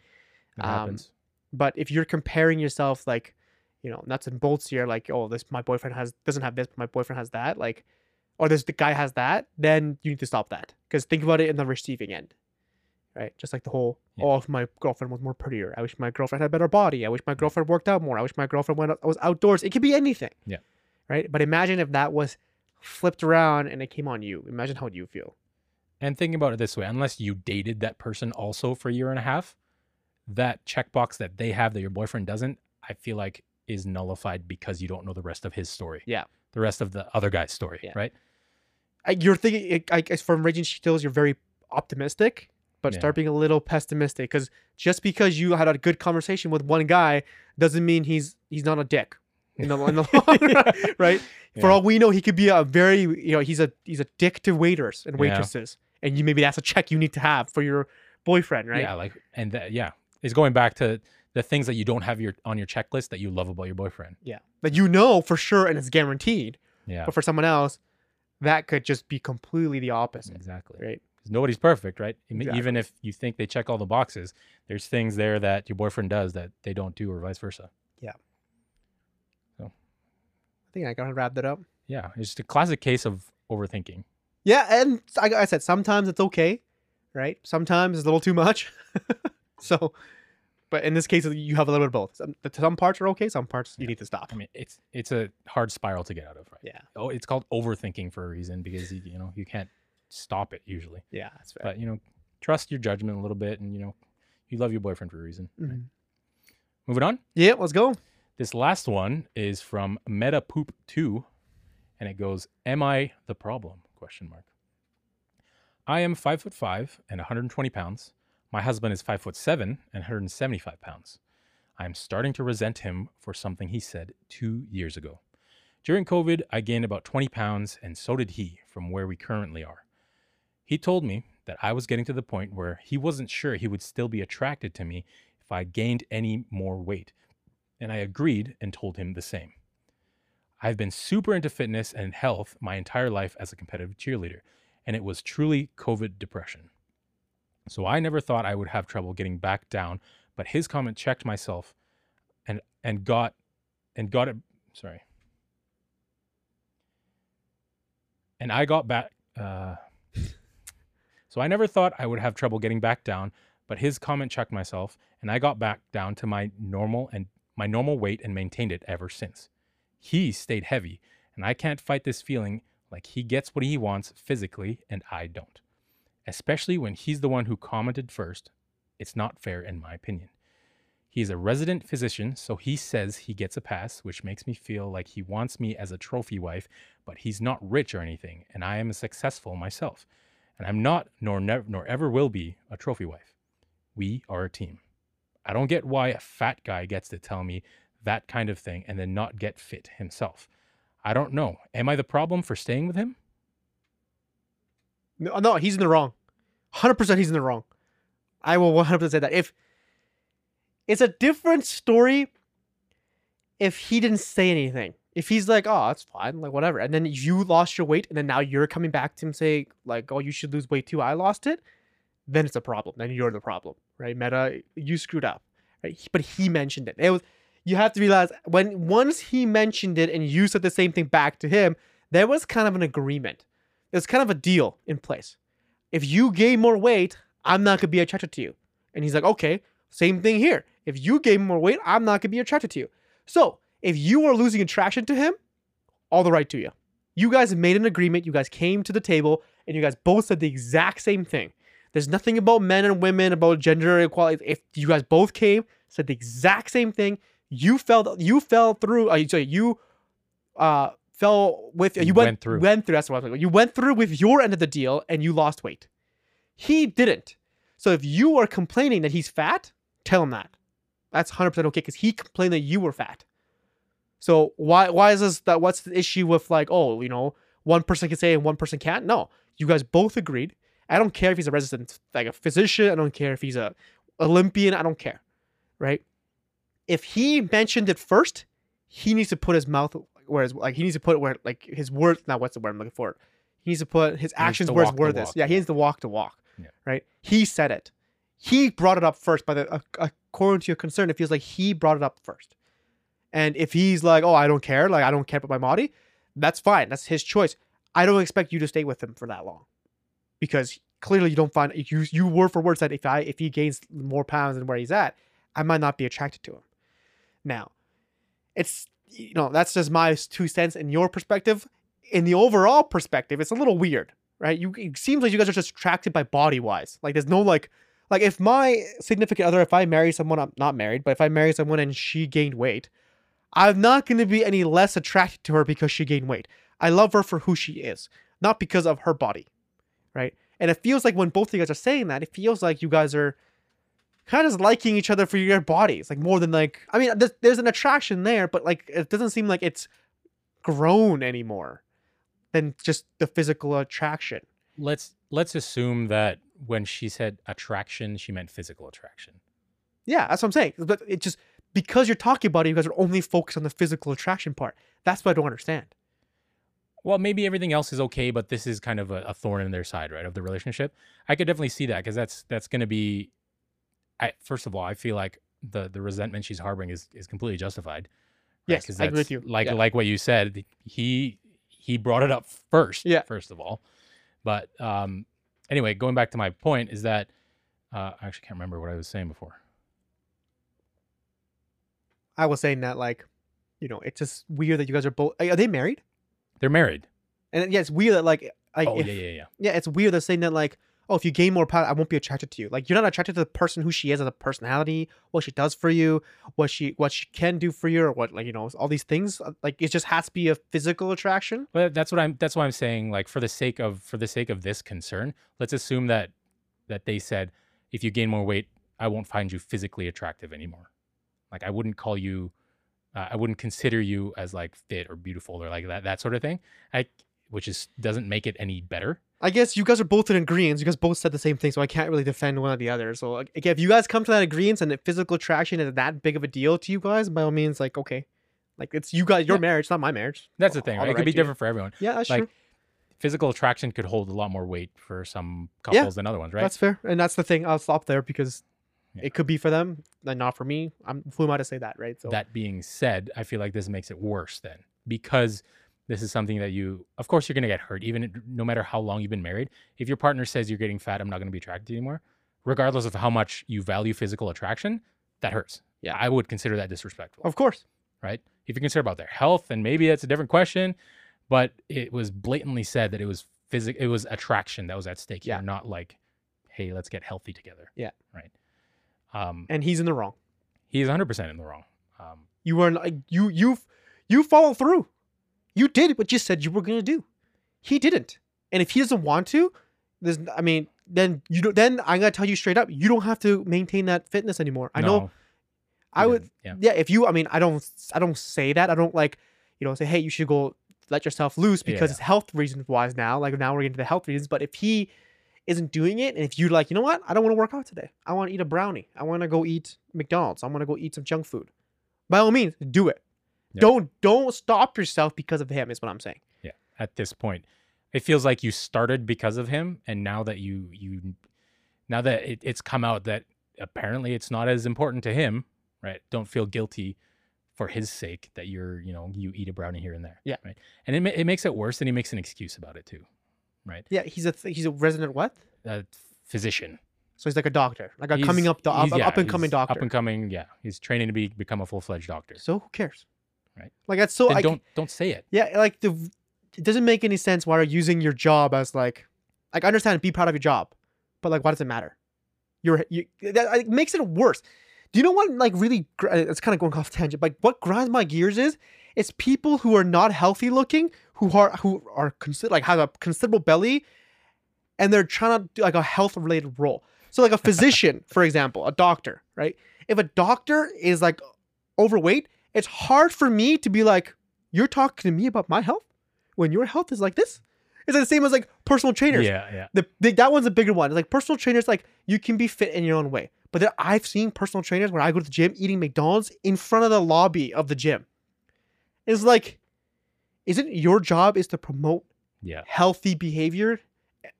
It um, happens. But if you're comparing yourself like, you know, nuts and bolts here, like, oh, this my boyfriend has doesn't have this, but my boyfriend has that, like, or this the guy has that, then you need to stop that. Because think about it in the receiving end. Right? Just like the whole, Yeah. oh, if my girlfriend was more prettier. I wish my girlfriend had a better body. I wish my girlfriend worked out more. I wish my girlfriend went was outdoors. It could be anything. Yeah. Right? But imagine if that was flipped around and it came on you. Imagine how you feel. And think about it this way: unless you dated that person also for a year and a half, that checkbox that they have that your boyfriend doesn't, I feel like is nullified because you don't know the rest of his story. Yeah. The rest of the other guy's story, Yeah. right? I- you're thinking I guess from Raging Cheetos, you're very optimistic, but Yeah. start being a little pessimistic because just because you had a good conversation with one guy doesn't mean he's he's not a dick. In the, in the long run, right? For all we know, he could be a very you know he's a he's a dick to waiters and Yeah. waitresses, and you maybe that's a check you need to have for your boyfriend, right? Yeah, like and that yeah. It's going back to the things that you don't have your on your checklist that you love about your boyfriend. Yeah, that you know for sure and it's guaranteed. Yeah. But for someone else, that could just be completely the opposite, Exactly. right? 'Cause nobody's perfect, right? Exactly. Even if you think they check all the boxes, there's things there that your boyfriend does that they don't do, or vice versa. Yeah. So I think I gotta wrap that up. Yeah, it's just a classic case of overthinking. Yeah, and like I said, sometimes it's okay, right? Sometimes it's a little too much. so, but in this case, you have a little bit of both. Some, some parts are okay, some parts you Yeah. need to stop. I mean, it's it's a hard spiral to get out of, right? Yeah, Oh, it's called overthinking for a reason because you, you know you can't stop it usually. yeah, that's fair. But you know, trust your judgment a little bit, and you know, you love your boyfriend for a reason. right? Mhm. Moving on. Yeah, let's go. This last one is from Meta Poop Two, and it goes, "Am I the problem?" Question mark. I am five foot five and 120 pounds. My husband is five foot seven and 175 pounds. I am starting to resent him for something he said two years ago. During COVID, I gained about 20 pounds, and so did he from where we currently are. He told me that I was getting to the point where he wasn't sure he would still be attracted to me if I gained any more weight, and I agreed and told him the same. I've been super into fitness and health my entire life as a competitive cheerleader, and it was truly COVID depression. So I never thought I would have trouble getting back down, but his comment checked myself and and got and got it sorry. And I got back uh so I never thought I would have trouble getting back down, but his comment checked myself and I got back down to my normal and my normal weight and maintained it ever since. He stayed heavy, and I can't fight this feeling like he gets what he wants physically and I don't. Especially when he's the one who commented first. It's not fair, in my opinion. He is a resident physician, so he says he gets a pass, which makes me feel like he wants me as a trophy wife, but he's not rich or anything, and I am successful myself. And I'm not, nor, never, nor ever will be, a trophy wife. We are a team. I don't get why a fat guy gets to tell me that kind of thing and then not get fit himself. I don't know. Am I the problem for staying with him? No, no, he's in the wrong. Hundred percent, he's in the wrong. I will one hundred percent say that. If it's a different story if he didn't say anything. If he's like, oh, it's fine, like whatever, and then you lost your weight, and then now you're coming back to him saying like, oh, you should lose weight too. I lost it. Then it's a problem. Then you're the problem, right? Meta, you screwed up, right? But he mentioned it. It was. You have to realize when once he mentioned it and you said the same thing back to him, there was kind of an agreement. There's kind of a deal in place. If you gain more weight, I'm not gonna be attracted to you. And he's like, okay, same thing here. If you gain more weight, I'm not gonna be attracted to you. So if you are losing attraction to him, all the right to you. You guys made an agreement. You guys came to the table and you guys both said the exact same thing. There's nothing about men and women, about gender equality. If you guys both came, said the exact same thing, you fell you fell through uh, sorry, you uh fell with you went, Went through. went through that's what I was like. You went through with your end of the deal and you lost weight. He didn't. So if you are complaining that he's fat, tell him that. That's 100% okay cuz he complained that you were fat. So why why is this that what's the issue with like oh, you know, one person can say and one person can't? No. You guys both agreed. I don't care if he's a resident like a physician, I don't care if he's a Olympian, I don't care. Right? if he mentioned it first, he needs to put his mouth where his like he needs to put it where like his words. Not what's the word I'm looking for. He needs to put his actions to where his walk the word is. Yeah, he needs to walk the walk. Yeah. Right. He said it. He brought it up first. By the uh, according to your concern, it feels like he brought it up first. And if he's like, "Oh, I don't care," like I don't care about my body, that's fine. That's his choice. I don't expect you to stay with him for that long, because clearly you don't find you you word for word said if I if he gains more pounds than where he's at, I might not be attracted to him. Now, it's you know that's just my two cents in your perspective. In the overall perspective, it's a little weird, right? You it seems like you guys are just attracted by body wise. Like there's no like like if my significant other, if I marry someone, I'm not married, but if I marry someone and she gained weight, I'm not going to be any less attracted to her because she gained weight. I love her for who she is, not because of her body, right? And it feels like when both of you guys are saying that, it feels like you guys are kind of just liking each other for your bodies, like more than like. I mean, there's, there's an attraction there, but like it doesn't seem like it's grown anymore than just the physical attraction. Let's let's assume that when she said attraction, she meant physical attraction. Yeah, that's what I'm saying. But it just because you're talking about it, you guys are only focused on the physical attraction part. That's what I don't understand. Well, maybe everything else is okay, but this is kind of a, a thorn in their side, right, of the relationship. I could definitely see that because that's that's going to be. I first of all, I feel like the the resentment she's harboring is is completely justified. Yes, 'Cause I agree with you. Like Yeah. like what you said, he he brought it up first. Yeah. First of all, but um, anyway, going back to my point is that uh, I actually can't remember what I was saying before. I was saying that like, you know, it's just weird that you guys are both. Are they married? They're married. And yeah, it's weird that like, like oh if- yeah, yeah, yeah. yeah, it's weird they're saying that like, oh, if you gain more power, I won't be attracted to you. Like, you're not attracted to the person who she is as a personality, what she does for you, what she what she can do for you, or what like you know all these things. Uh, Like, it just has to be a physical attraction. But that's what I'm. That's why I'm saying. Like for the sake of for the sake of this concern, let's assume that that they said if you gain more weight, I won't find you physically attractive anymore. Like I wouldn't call you, uh, I wouldn't consider you as like fit or beautiful or like that that sort of thing. I, which is doesn't make it any better. I guess you guys are both in agreement. You guys both said the same thing, so I can't really defend one or the other. So like, again, if you guys come to that agreement and that physical attraction is that big of a deal to you guys, by all means, like okay, like it's you guys, your Yeah. marriage, not my marriage. That's the thing. Right? It could be different for everyone. Yeah, that's Like, true. Physical attraction could hold a lot more weight for some Yeah, couples than other ones, right? That's fair, and that's the thing. I'll stop there because Yeah. it could be for them, and not for me. I'm who am I to say that, right? So That being said, I feel like this makes it worse then because this is something that you, of course, you're going to get hurt, even no matter how long you've been married. If your partner says you're getting fat, I'm not going to be attracted anymore, regardless of how much you value physical attraction, that hurts. Yeah. I would consider that disrespectful, of course, right? If you consider about their health, then maybe that's a different question. But it was blatantly said that it was physic, it was attraction that was at stake Yeah. here, not like, hey, let's get healthy together. Yeah. Right. Um, and he's in the wrong. he's 100% in the wrong. Um, You were like you you've you follow through. You did what you said you were gonna do. He didn't, and if he doesn't want to, there's I mean, then you don't. Then I'm gonna tell you straight up, you don't have to maintain that fitness anymore. I know. I would. Yeah. yeah if you i mean i don't i don't say that i don't like you know say hey you should go let yourself loose because Yeah. it's health reasons wise now like now we're getting to the health reasons but if he isn't doing it, and if you're like, you know what, I don't want to work out today. I want to eat a brownie. I want to go eat McDonald's. I want to go eat some junk food. By all means, do it. Don't don't stop yourself because of him. Is what I'm saying. Yeah. At this point. It feels like you started because of him, and now that you you now that it, it's come out that apparently it's not as important to him, right? Don't feel guilty for his sake that you're you know you eat a brownie here and there, Yeah. right? And it ma- it makes it worse, and he makes an excuse about it too, right? Yeah, he's a th- he's a resident what? A physician, So he's like a doctor, like a He's- coming up, do- up, yeah, up and coming doctor. up and coming, yeah. He's training to be become a full fledged doctor. so who cares? Right. Like that's so. then I, don't don't say it. Yeah, like the it doesn't make any sense why you're using your job as like like I understand be proud of your job, but like why does it matter? You're you that it makes it worse. Do you know what like really uh, it's kind of going off tangent, but what grinds my gears is it's people who are not healthy looking who are who are consider like have a considerable belly and they're trying to do like a health related role. So like a physician, for example, a doctor, right? If a doctor is like overweight, it's hard for me to be like, you're talking to me about my health when your health is like this. It's the same as like personal trainers. Yeah, yeah. The big that one's a bigger one. It's Like personal trainers, like you can be fit in your own way. But then I've seen personal trainers where I go to the gym eating McDonald's in front of the lobby of the gym. It's like, isn't your job is to promote Yeah. healthy behavior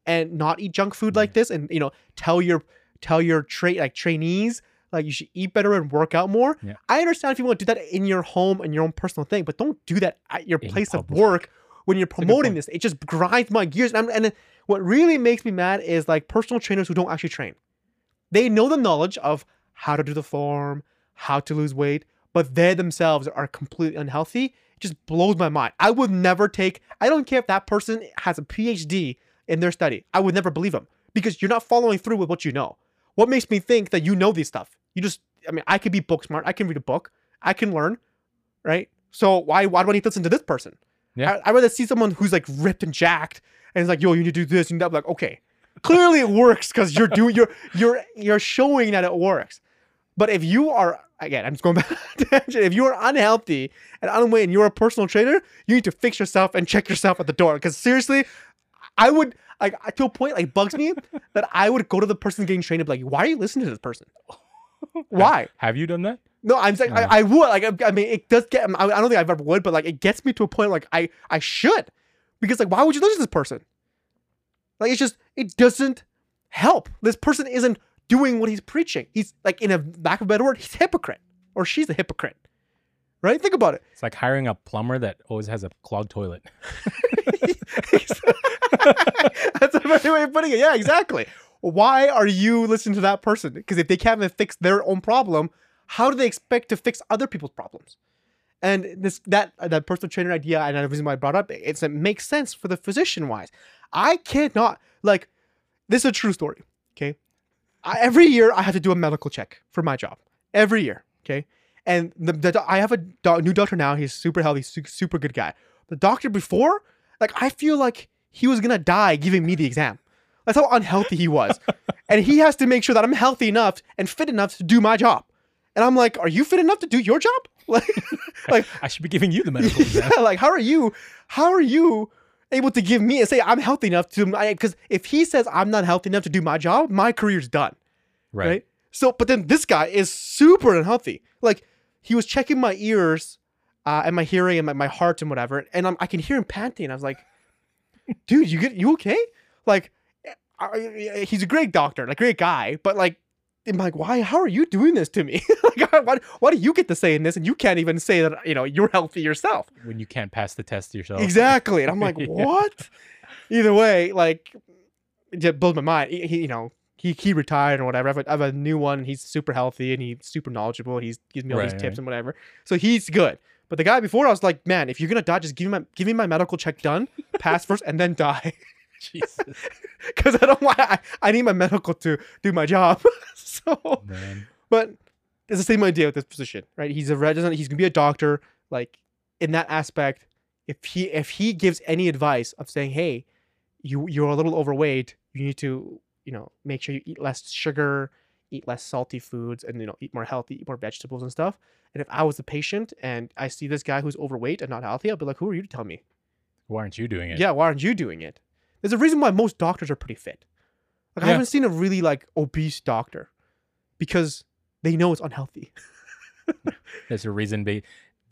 and not eat junk food like this and you know tell your tell your tra- like trainees like you should eat better and work out more Yeah. i understand if you want to do that in your home and your own personal thing but don't do that at your In place of work when you're promoting this it just grinds my gears and, and what really makes me mad is like personal trainers who don't actually train they know the knowledge of how to do the form how to lose weight but they themselves are completely unhealthy it just blows my mind. I would never take, I don't care if that person has a PhD in their study. I would never believe them because you're not following through with what you know. What makes me think that you know this stuff? You just, I mean, I could be book smart. I can read a book. I can learn, right? So why, why do I need to listen to this person? Yeah. I, I'd rather see someone who's like ripped and jacked and it's like, yo, you need to do this and that. I'm like, okay, clearly it works because you're doing, you're, you're, you're showing that it works. But if you are, again, I'm just going back. If you are unhealthy and unweight and you're a personal trainer, you need to fix yourself and check yourself at the door. Because seriously, I would, like, to a point, like, bugs me that I would go to the person getting trained and be like, why are you listening to this person? Why? Have you done that? No, I'm saying No. I, I would. Like, I, I mean, it does get, I, I don't think I've ever would, but like, it gets me to a point like I, I should. Because, like, why would you listen to this person? Like, it's just, it doesn't help. This person isn't doing what he's preaching. He's like, in a lack of a better word, he's a hypocrite or she's a hypocrite. Right? Think about it. It's like hiring a plumber that always has a clogged toilet. That's a better way of putting it. Yeah, exactly. Why are you listening to that person? Because if they can't even fix their own problem, how do they expect to fix other people's problems? And this that that personal trainer idea, and the reason why I brought up it's it makes sense for the physician wise. I cannot like this is a true story. Okay, I, every year I have to do a medical check for my job. Every year. Okay, and the, the I have a do- new doctor now. He's super healthy, su- super good guy. The doctor before, like I feel like he was gonna die giving me the exam. That's how unhealthy he was, and he has to make sure that I'm healthy enough and fit enough to do my job. And I'm like, are you fit enough to do your job? Like, like I should be giving you the medical exam. yeah, like how are you? How are you able to give me and say I'm healthy enough to? Because if he says I'm not healthy enough to do my job, my career's done Right. right. So, but then this guy is super unhealthy. Like he was checking my ears uh, and my hearing and my, my heart and whatever, and I'm, I can hear him panting. I was like, "Dude, you get you okay?" Like, I- he's a great doctor, like great guy, but like, I'm like, why? How are you doing this to me? like, why, why do you get to say in this, and you can't even say that you know you're healthy yourself? When you can't pass the test yourself. Exactly. And I'm like, Yeah. what? Either way, like, it just blows my mind. He, he- you know, he, he retired or whatever. I have, a, I have a new one. He's super healthy and he's super knowledgeable. He's gives me all these tips right. and whatever. So he's good. But the guy before, I was like, man, if you're gonna die, just give me my give me my medical check done, pass first, and then die. Jesus. Because I don't want I, I need my medical to do my job. so Man. but it's the same idea with this position, right? He's a resident. He's gonna be a doctor. Like in that aspect, if he if he gives any advice of saying, "Hey, you you're a little overweight. You need to you know make sure you eat less sugar, eat less salty foods, and you know eat more healthy, eat more vegetables and stuff." And if I was a patient and I see this guy who's overweight and not healthy, I'll be like, "Who are you to tell me? Why aren't you doing it? Yeah, why aren't you doing it?" There's a reason why most doctors are pretty fit, Like I haven't seen a really like obese doctor because they know it's unhealthy. There's a reason they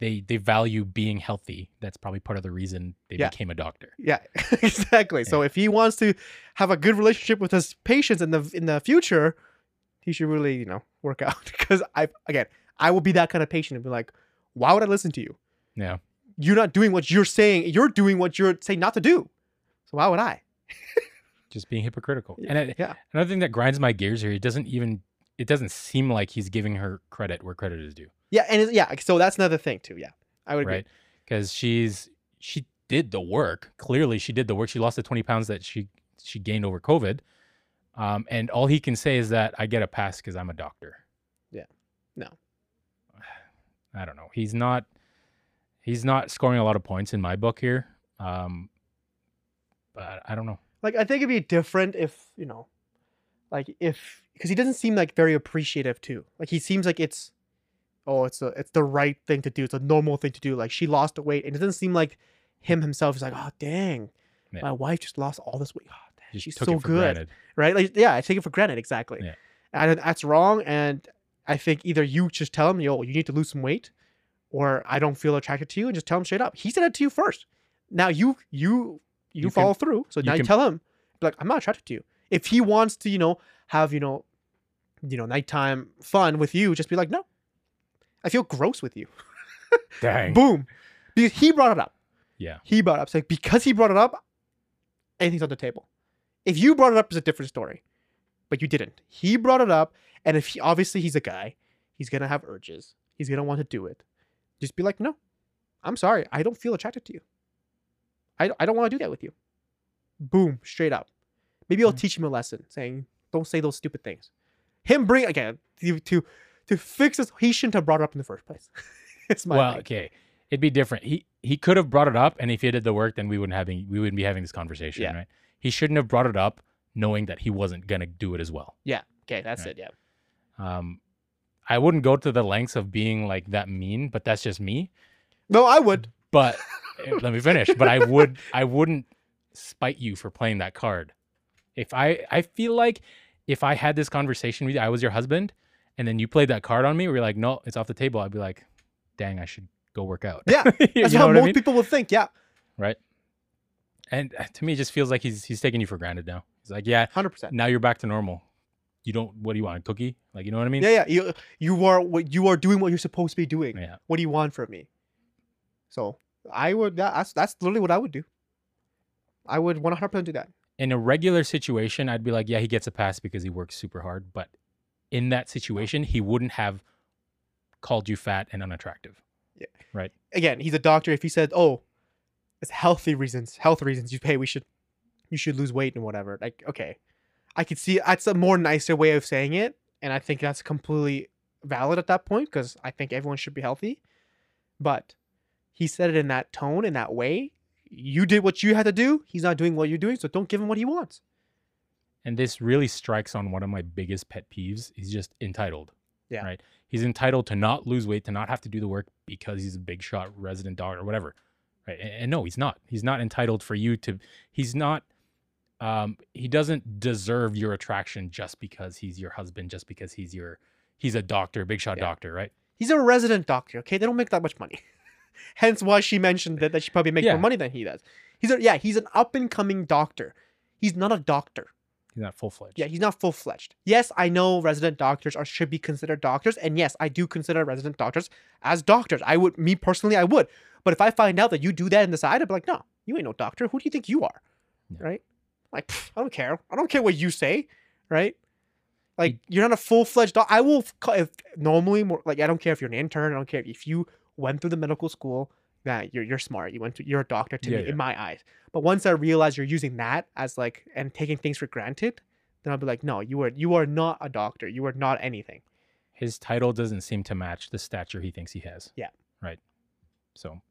they they value being healthy. That's probably part of the reason they Yeah. became a doctor. Yeah, exactly. So if he wants to have a good relationship with his patients in the in the future, he should really you know work out because I again I will be that kind of patient and be like, why would I listen to you? Yeah. You're not doing what you're saying. You're doing what you're saying not to do. So why would I? Just being hypocritical. And it, Yeah, another thing that grinds my gears here, it doesn't even it doesn't seem like he's giving her credit where credit is due. yeah, and it's, yeah. So that's another thing too. Yeah, I would agree. right? Because she's she did the work. Clearly, she did the work. She lost the twenty pounds that she she gained over COVID. Um, and all he can say is that I get a pass because I'm a doctor. Yeah. No. I don't know. He's not. He's not scoring a lot of points in my book here. Um, but I don't know. Like I think it'd be different if you know, like if because he doesn't seem like very appreciative too. Like he seems like it's, oh, it's a it's the right thing to do. It's a normal thing to do. Like she lost the weight, and it doesn't seem like him himself is like, oh dang, Yeah. my wife just lost all this weight. Oh, dang, she's so good, granted. right? Like yeah, I take it for granted exactly. Yeah. And that's wrong. And I think either you just tell him, yo, you need to lose some weight, or I don't feel attracted to you, and just tell him straight up. He said it to you first. Now you you you, You can- follow through. So you now you can- tell him, like, I'm not attracted to you. If he wants to, you know, have you know, you know, nighttime fun with you, just be like, no. I feel gross with you. Dang. Boom, because he brought it up. Yeah. He brought it up. So because he brought it up, anything's on the table. If you brought it up, it's a different story. But you didn't. He brought it up, and if he obviously he's a guy, he's gonna have urges. He's gonna want to do it. Just be like, no, I'm sorry, I don't feel attracted to you. I, I don't want to do that with you. Boom, straight up. Maybe I'll Mhm. teach him a lesson, saying, don't say those stupid things. Him bring again to to, to fix this. He shouldn't have brought it up in the first place. it's my well, thing. okay. It'd be different. He he could have brought it up, and if he did the work, then we wouldn't having we wouldn't be having this conversation, Yeah. right? He shouldn't have brought it up, knowing that he wasn't gonna do it as well. Yeah. Okay, that's Right. it. Yeah. Um, I wouldn't go to the lengths of being like that mean, but that's just me. No, I would. But eh, let me finish. But I would I wouldn't spite you for playing that card. If I I feel like if I had this conversation with you, I was your husband, and then you played that card on me, where you're like, no, it's off the table. I'd be like, dang, I should go work out. Yeah, That's how most I mean? people would think. Yeah, right? And uh, to me, it just feels like he's he's taking you for granted now. He's like, yeah, hundred percent. now you're back to normal. You don't. What do you want? A cookie? Like, you know what I mean? Yeah, yeah. You you are what you are doing what you're supposed to be doing. Yeah. What do you want from me? So I would. That's that's literally what I would do. I would one hundred percent do that. In a regular situation, I'd be like, yeah, he gets a pass because he works super hard. But in that situation, he wouldn't have called you fat and unattractive. Yeah. Right. Again, he's a doctor. If he said, "Oh, it's healthy reasons, health reasons," you pay. We should you should lose weight and whatever. Like, okay, I could see that's a more nicer way of saying it, and I think that's completely valid at that point because I think everyone should be healthy. But he said it in that tone, in that way. You did what you had to do. He's not doing what you're doing, so don't give him what he wants. And this really strikes on one of my biggest pet peeves. He's just entitled. Yeah. Right. He's entitled to not lose weight, to not have to do the work because he's a big shot resident doctor or whatever. Right. And, and no, he's not. He's not entitled for you to. He's not. Um, he doesn't deserve your attraction just because he's your husband, just because he's your. He's a doctor, big shot Yeah. doctor, right? He's a resident doctor. Okay, they don't make that much money. Hence why she mentioned that, that she probably makes Yeah. more money than he does. He's a yeah, he's an up and coming doctor. He's not a doctor. He's not full fledged. Yeah, he's not full fledged. Yes, I know resident doctors are should be considered doctors, and yes, I do consider resident doctors as doctors. I would, me personally, I would. But if I find out that you do that in the side, I'd be like, no, you ain't no doctor. Who do you think you are? Yeah. Right? Like, pff, I don't care. I don't care what you say. Right? Like, you're not a full fledged doc. I will if normally more like I don't care if you're an intern. I don't care if you went through the medical school. That you're you're smart. You went to you're a doctor to Yeah, me yeah. in my eyes. But once I realize you're using that as like and taking things for granted, then I'll be like, no, you are you are not a doctor. You are not anything. His title doesn't seem to match the stature he thinks he has. Yeah. Right. So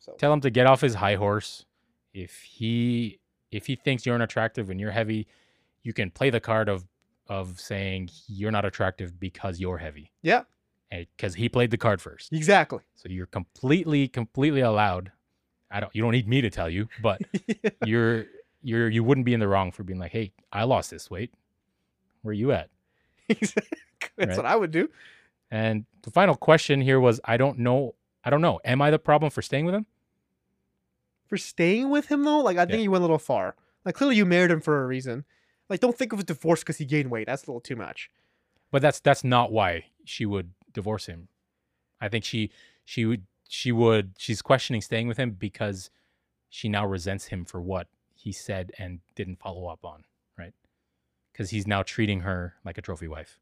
So tell him to get off his high horse. If he if he thinks you're unattractive and you're heavy, you can play the card of of saying you're not attractive because you're heavy. yeah, Because he played the card first. exactly. So you're completely, completely allowed. I don't you don't need me to tell you, but you're you're you wouldn't be in the wrong for being like, hey, I lost this weight. Where are you at? That's Right. what I would do. And the final question here was, I don't know. I don't know. Am I the problem for staying with him? For staying with him though, like I think Yeah. you went a little far. Like clearly you married him for a reason. Like don't think of a divorce because he gained weight. That's a little too much. But that's that's not why she would divorce him. I think she she would she would she's questioning staying with him because she now resents him for what he said and didn't follow up on, right? Because he's now treating her like a trophy wife.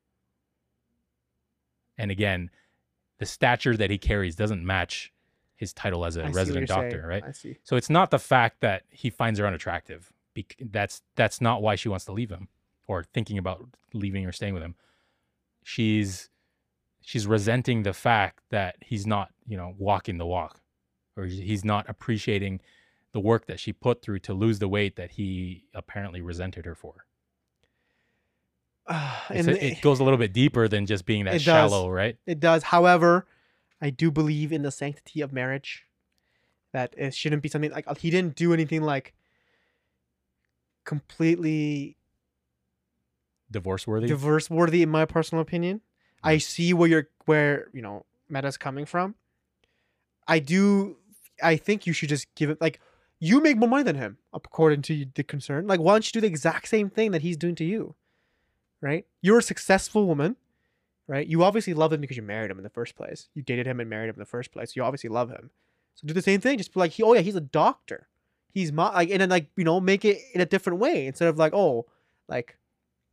And again, the stature that he carries doesn't match his title as a I resident doctor, saying. right? I see. So it's not the fact that he finds her unattractive. Bec- that's that's not why she wants to leave him or thinking about leaving or staying with him. She's she's resenting the fact that he's not, you know, walking the walk or he's- not appreciating the work that she put through to lose the weight that he apparently resented her for. It's and a- it goes a little bit deeper than just being that It does. shallow, right? It does. However, I do believe in the sanctity of marriage. That it shouldn't be something like he didn't do anything like completely Divorce worthy. divorce worthy in my personal opinion. I see where you're where, you know, Meta's coming from. I do I think you should just give it like you make more money than him, according to the concern. Like, why don't you do the exact same thing that he's doing to you? Right? You're a successful woman, right? You obviously love him because you married him in the first place. You dated him and married him in the first place. You obviously love him. So do the same thing. Just be like, he, oh yeah, he's a doctor. He's my like, and then like you know, make it in a different way instead of like, oh, like,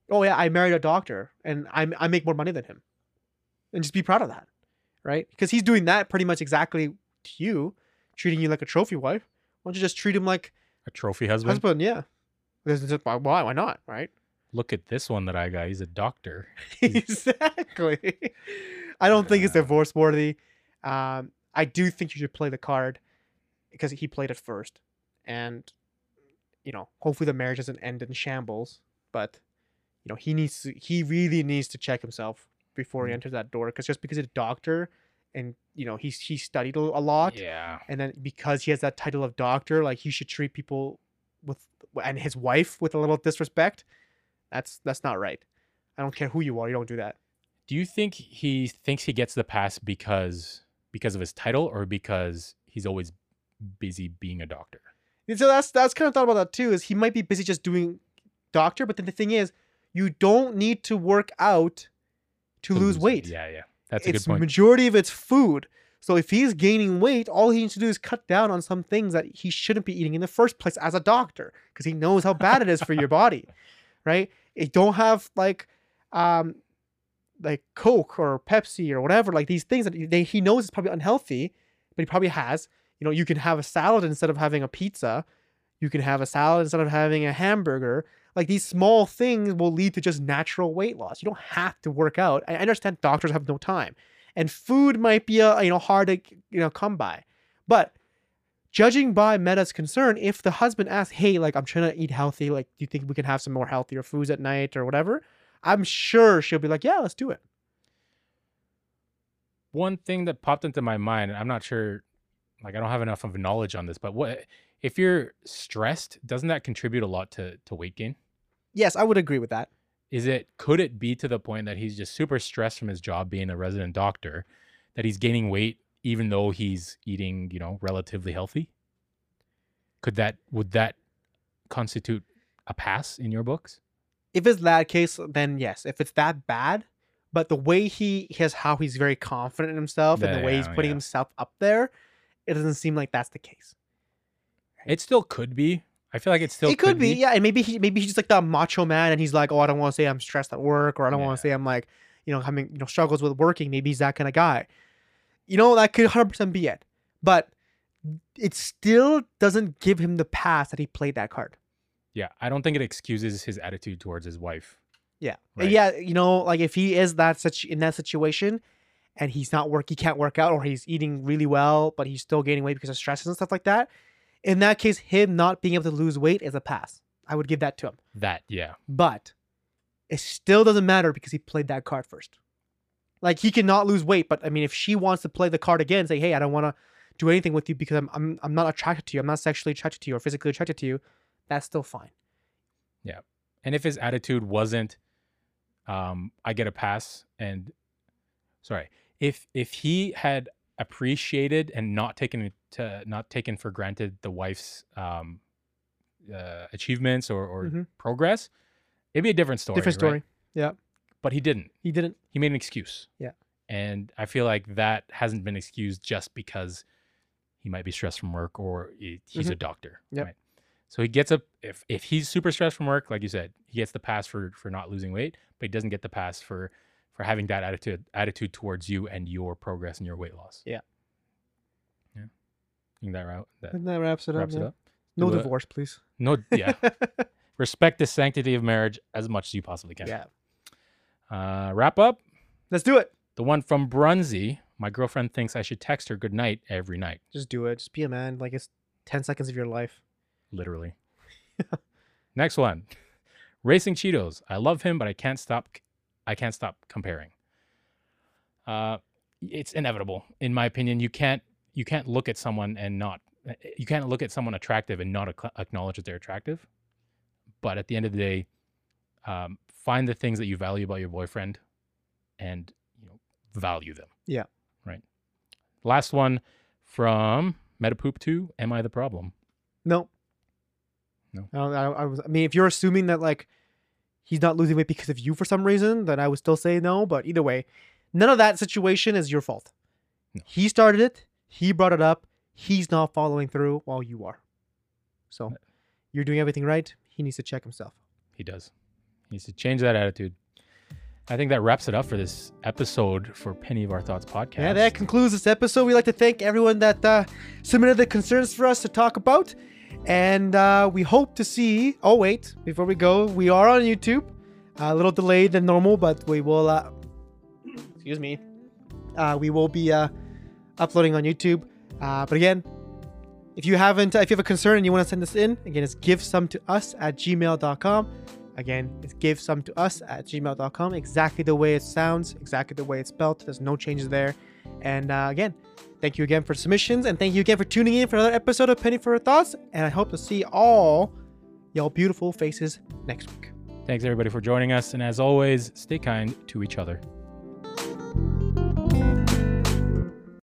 oh yeah, I married a doctor and I I make more money than him, and just be proud of that, right? Because he's doing that pretty much exactly to you, treating you like a trophy wife. Why don't you just treat him like a trophy husband. husband? Yeah. Because it's just, why? Why not? Right? Look at this one that I got. He's a doctor. exactly. I don't think it's Yeah. divorce worthy. Um, I do think you should play the card because he played it first, and you know, hopefully the marriage doesn't end in shambles. But you know, he needs to. He really needs to check himself before he Mhm. enters that door. Because just because he's a doctor, and you know, he's he studied a a lot, Yeah. and then because he has that title of doctor, like he should treat people with and his wife with a little disrespect. That's that's not right. I don't care who you are, you don't do that. Do you think he thinks he gets the pass because because of his title or because he's always busy being a doctor? And so that's that's kind of thought about that too. Is he might be busy just doing doctor, but then the thing is, you don't need to work out to, lose, weight. Yeah, yeah. That's a it's good point. majority of it's food. So if he's gaining weight, all he needs to do is cut down on some things that he shouldn't be eating in the first place as a doctor, because he knows how bad it is for your body, right? It don't have like, um, like Coke or Pepsi or whatever, like these things that they, he knows is probably unhealthy, but he probably has. You know, you can have a salad instead of having a pizza. You can have a salad instead of having a hamburger. Like these small things will lead to just natural weight loss. You don't have to work out. I understand doctors have no time, and food might be a you know hard to you know come by, but judging by Meta's concern, if the husband asks, "Hey, like I'm trying to eat healthy, like do you think we can have some more healthier foods at night or whatever?" I'm sure she'll be like, "Yeah, let's do it." One thing that popped into my mind, I'm not sure like I don't have enough of knowledge on this, but what if you're stressed, doesn't that contribute a lot to to weight gain? Yes, I would agree with that. Is it could it be to the point that he's just super stressed from his job being a resident doctor that he's gaining weight even though he's eating, you know, relatively healthy? Could that would that constitute a pass in your books? If it's that case, then yes. If it's that bad, but the way he has how he's very confident in himself and the Yeah, way he's putting yeah. himself up there, it doesn't seem like that's the case. It still could be. I feel like it still it could, be, yeah. And maybe he maybe he's just like the macho man, and he's like, oh, I don't want to say I'm stressed at work, or I don't want to say I'm like, you know, having you know struggles with working. Maybe he's that kind of guy. You know, that could 100 percent be it, but it still doesn't give him the pass that he played that card. Yeah, I don't think it excuses his attitude towards his wife. Yeah, Right. yeah. You know, like if he is that such in that situation, and he's not work, he can't work out, or he's eating really well, but he's still gaining weight because of stresses and stuff like that. In that case, him not being able to lose weight is a pass. I would give that to him. That, yeah. but it still doesn't matter because he played that card first. Like he cannot lose weight, but I mean, if she wants to play the card again, say, "Hey, I don't want to do anything with you because I'm I'm I'm not attracted to you. I'm not sexually attracted to you or physically attracted to you," that's still fine. Yeah and if his attitude wasn't, um, I get a pass. And sorry, if if he had appreciated and not taken to not taken for granted the wife's um, uh, achievements or, or Mhm. progress, it'd be a different story. Different right? story. Yeah. But he didn't. He didn't. He made an excuse. Yeah. And I feel like that hasn't been excused just because he might be stressed from work or he- he's a doctor. Mm-hmm. Yep. Right. So he gets a if if he's super stressed from work, like you said, he gets the pass for for not losing weight, but he doesn't get the pass for for having that attitude attitude towards you and your progress and your weight loss. Yeah. Yeah. I think that route that that wraps it wraps up. it yeah. up. No Do a- divorce, please. No, yeah. Respect the sanctity of marriage as much as you possibly can. yeah. Uh, wrap up. Let's do it. The one from Brunsey. My girlfriend thinks I should text her good night every night. Just do it. Just be a man. Like it's 10 seconds of your life. Literally. Next one. Racing Cheetos. I love him, but I can't stop I can't stop comparing. Uh it's inevitable in my opinion. You can't you can't look at someone and not you can't look at someone attractive and not ac- acknowledge that they're attractive. But at the end of the day, um, find the things that you value about your boyfriend and you know value them. Yeah. Right. Last one from Metapoop 2, Am I the Problem? No. No. I, I, I was. I mean, if you're assuming that like he's not losing weight because of you for some reason, then I would still say no. But either way, none of that situation is your fault. No. He started it. He brought it up. He's not following through while you are. So you're doing everything right. He needs to check himself. He does. He needs to change that attitude. I think that wraps it up for this episode for Penny of Our Thoughts podcast. Yeah, that concludes this episode. We'd like to thank everyone that uh, submitted the concerns for us to talk about. And uh, we hope to see. Oh, wait, before we go, we are on YouTube. a little delayed than normal, but we will. Uh, excuse me. Uh, we will be uh, uploading on YouTube. Uh, but again, if you haven't, if you have a concern and you want to send this in, again, it's give some to us at gmail.com. Again, it's give some to us at gmail.com. Exactly the way it sounds, exactly the way it's spelled. There's no changes there. And uh, again, thank you again for submissions, and thank you again for tuning in for another episode of Penny for Her Thoughts. And I hope to see all y'all beautiful faces next week. Thanks everybody for joining us. And as always, stay kind to each other.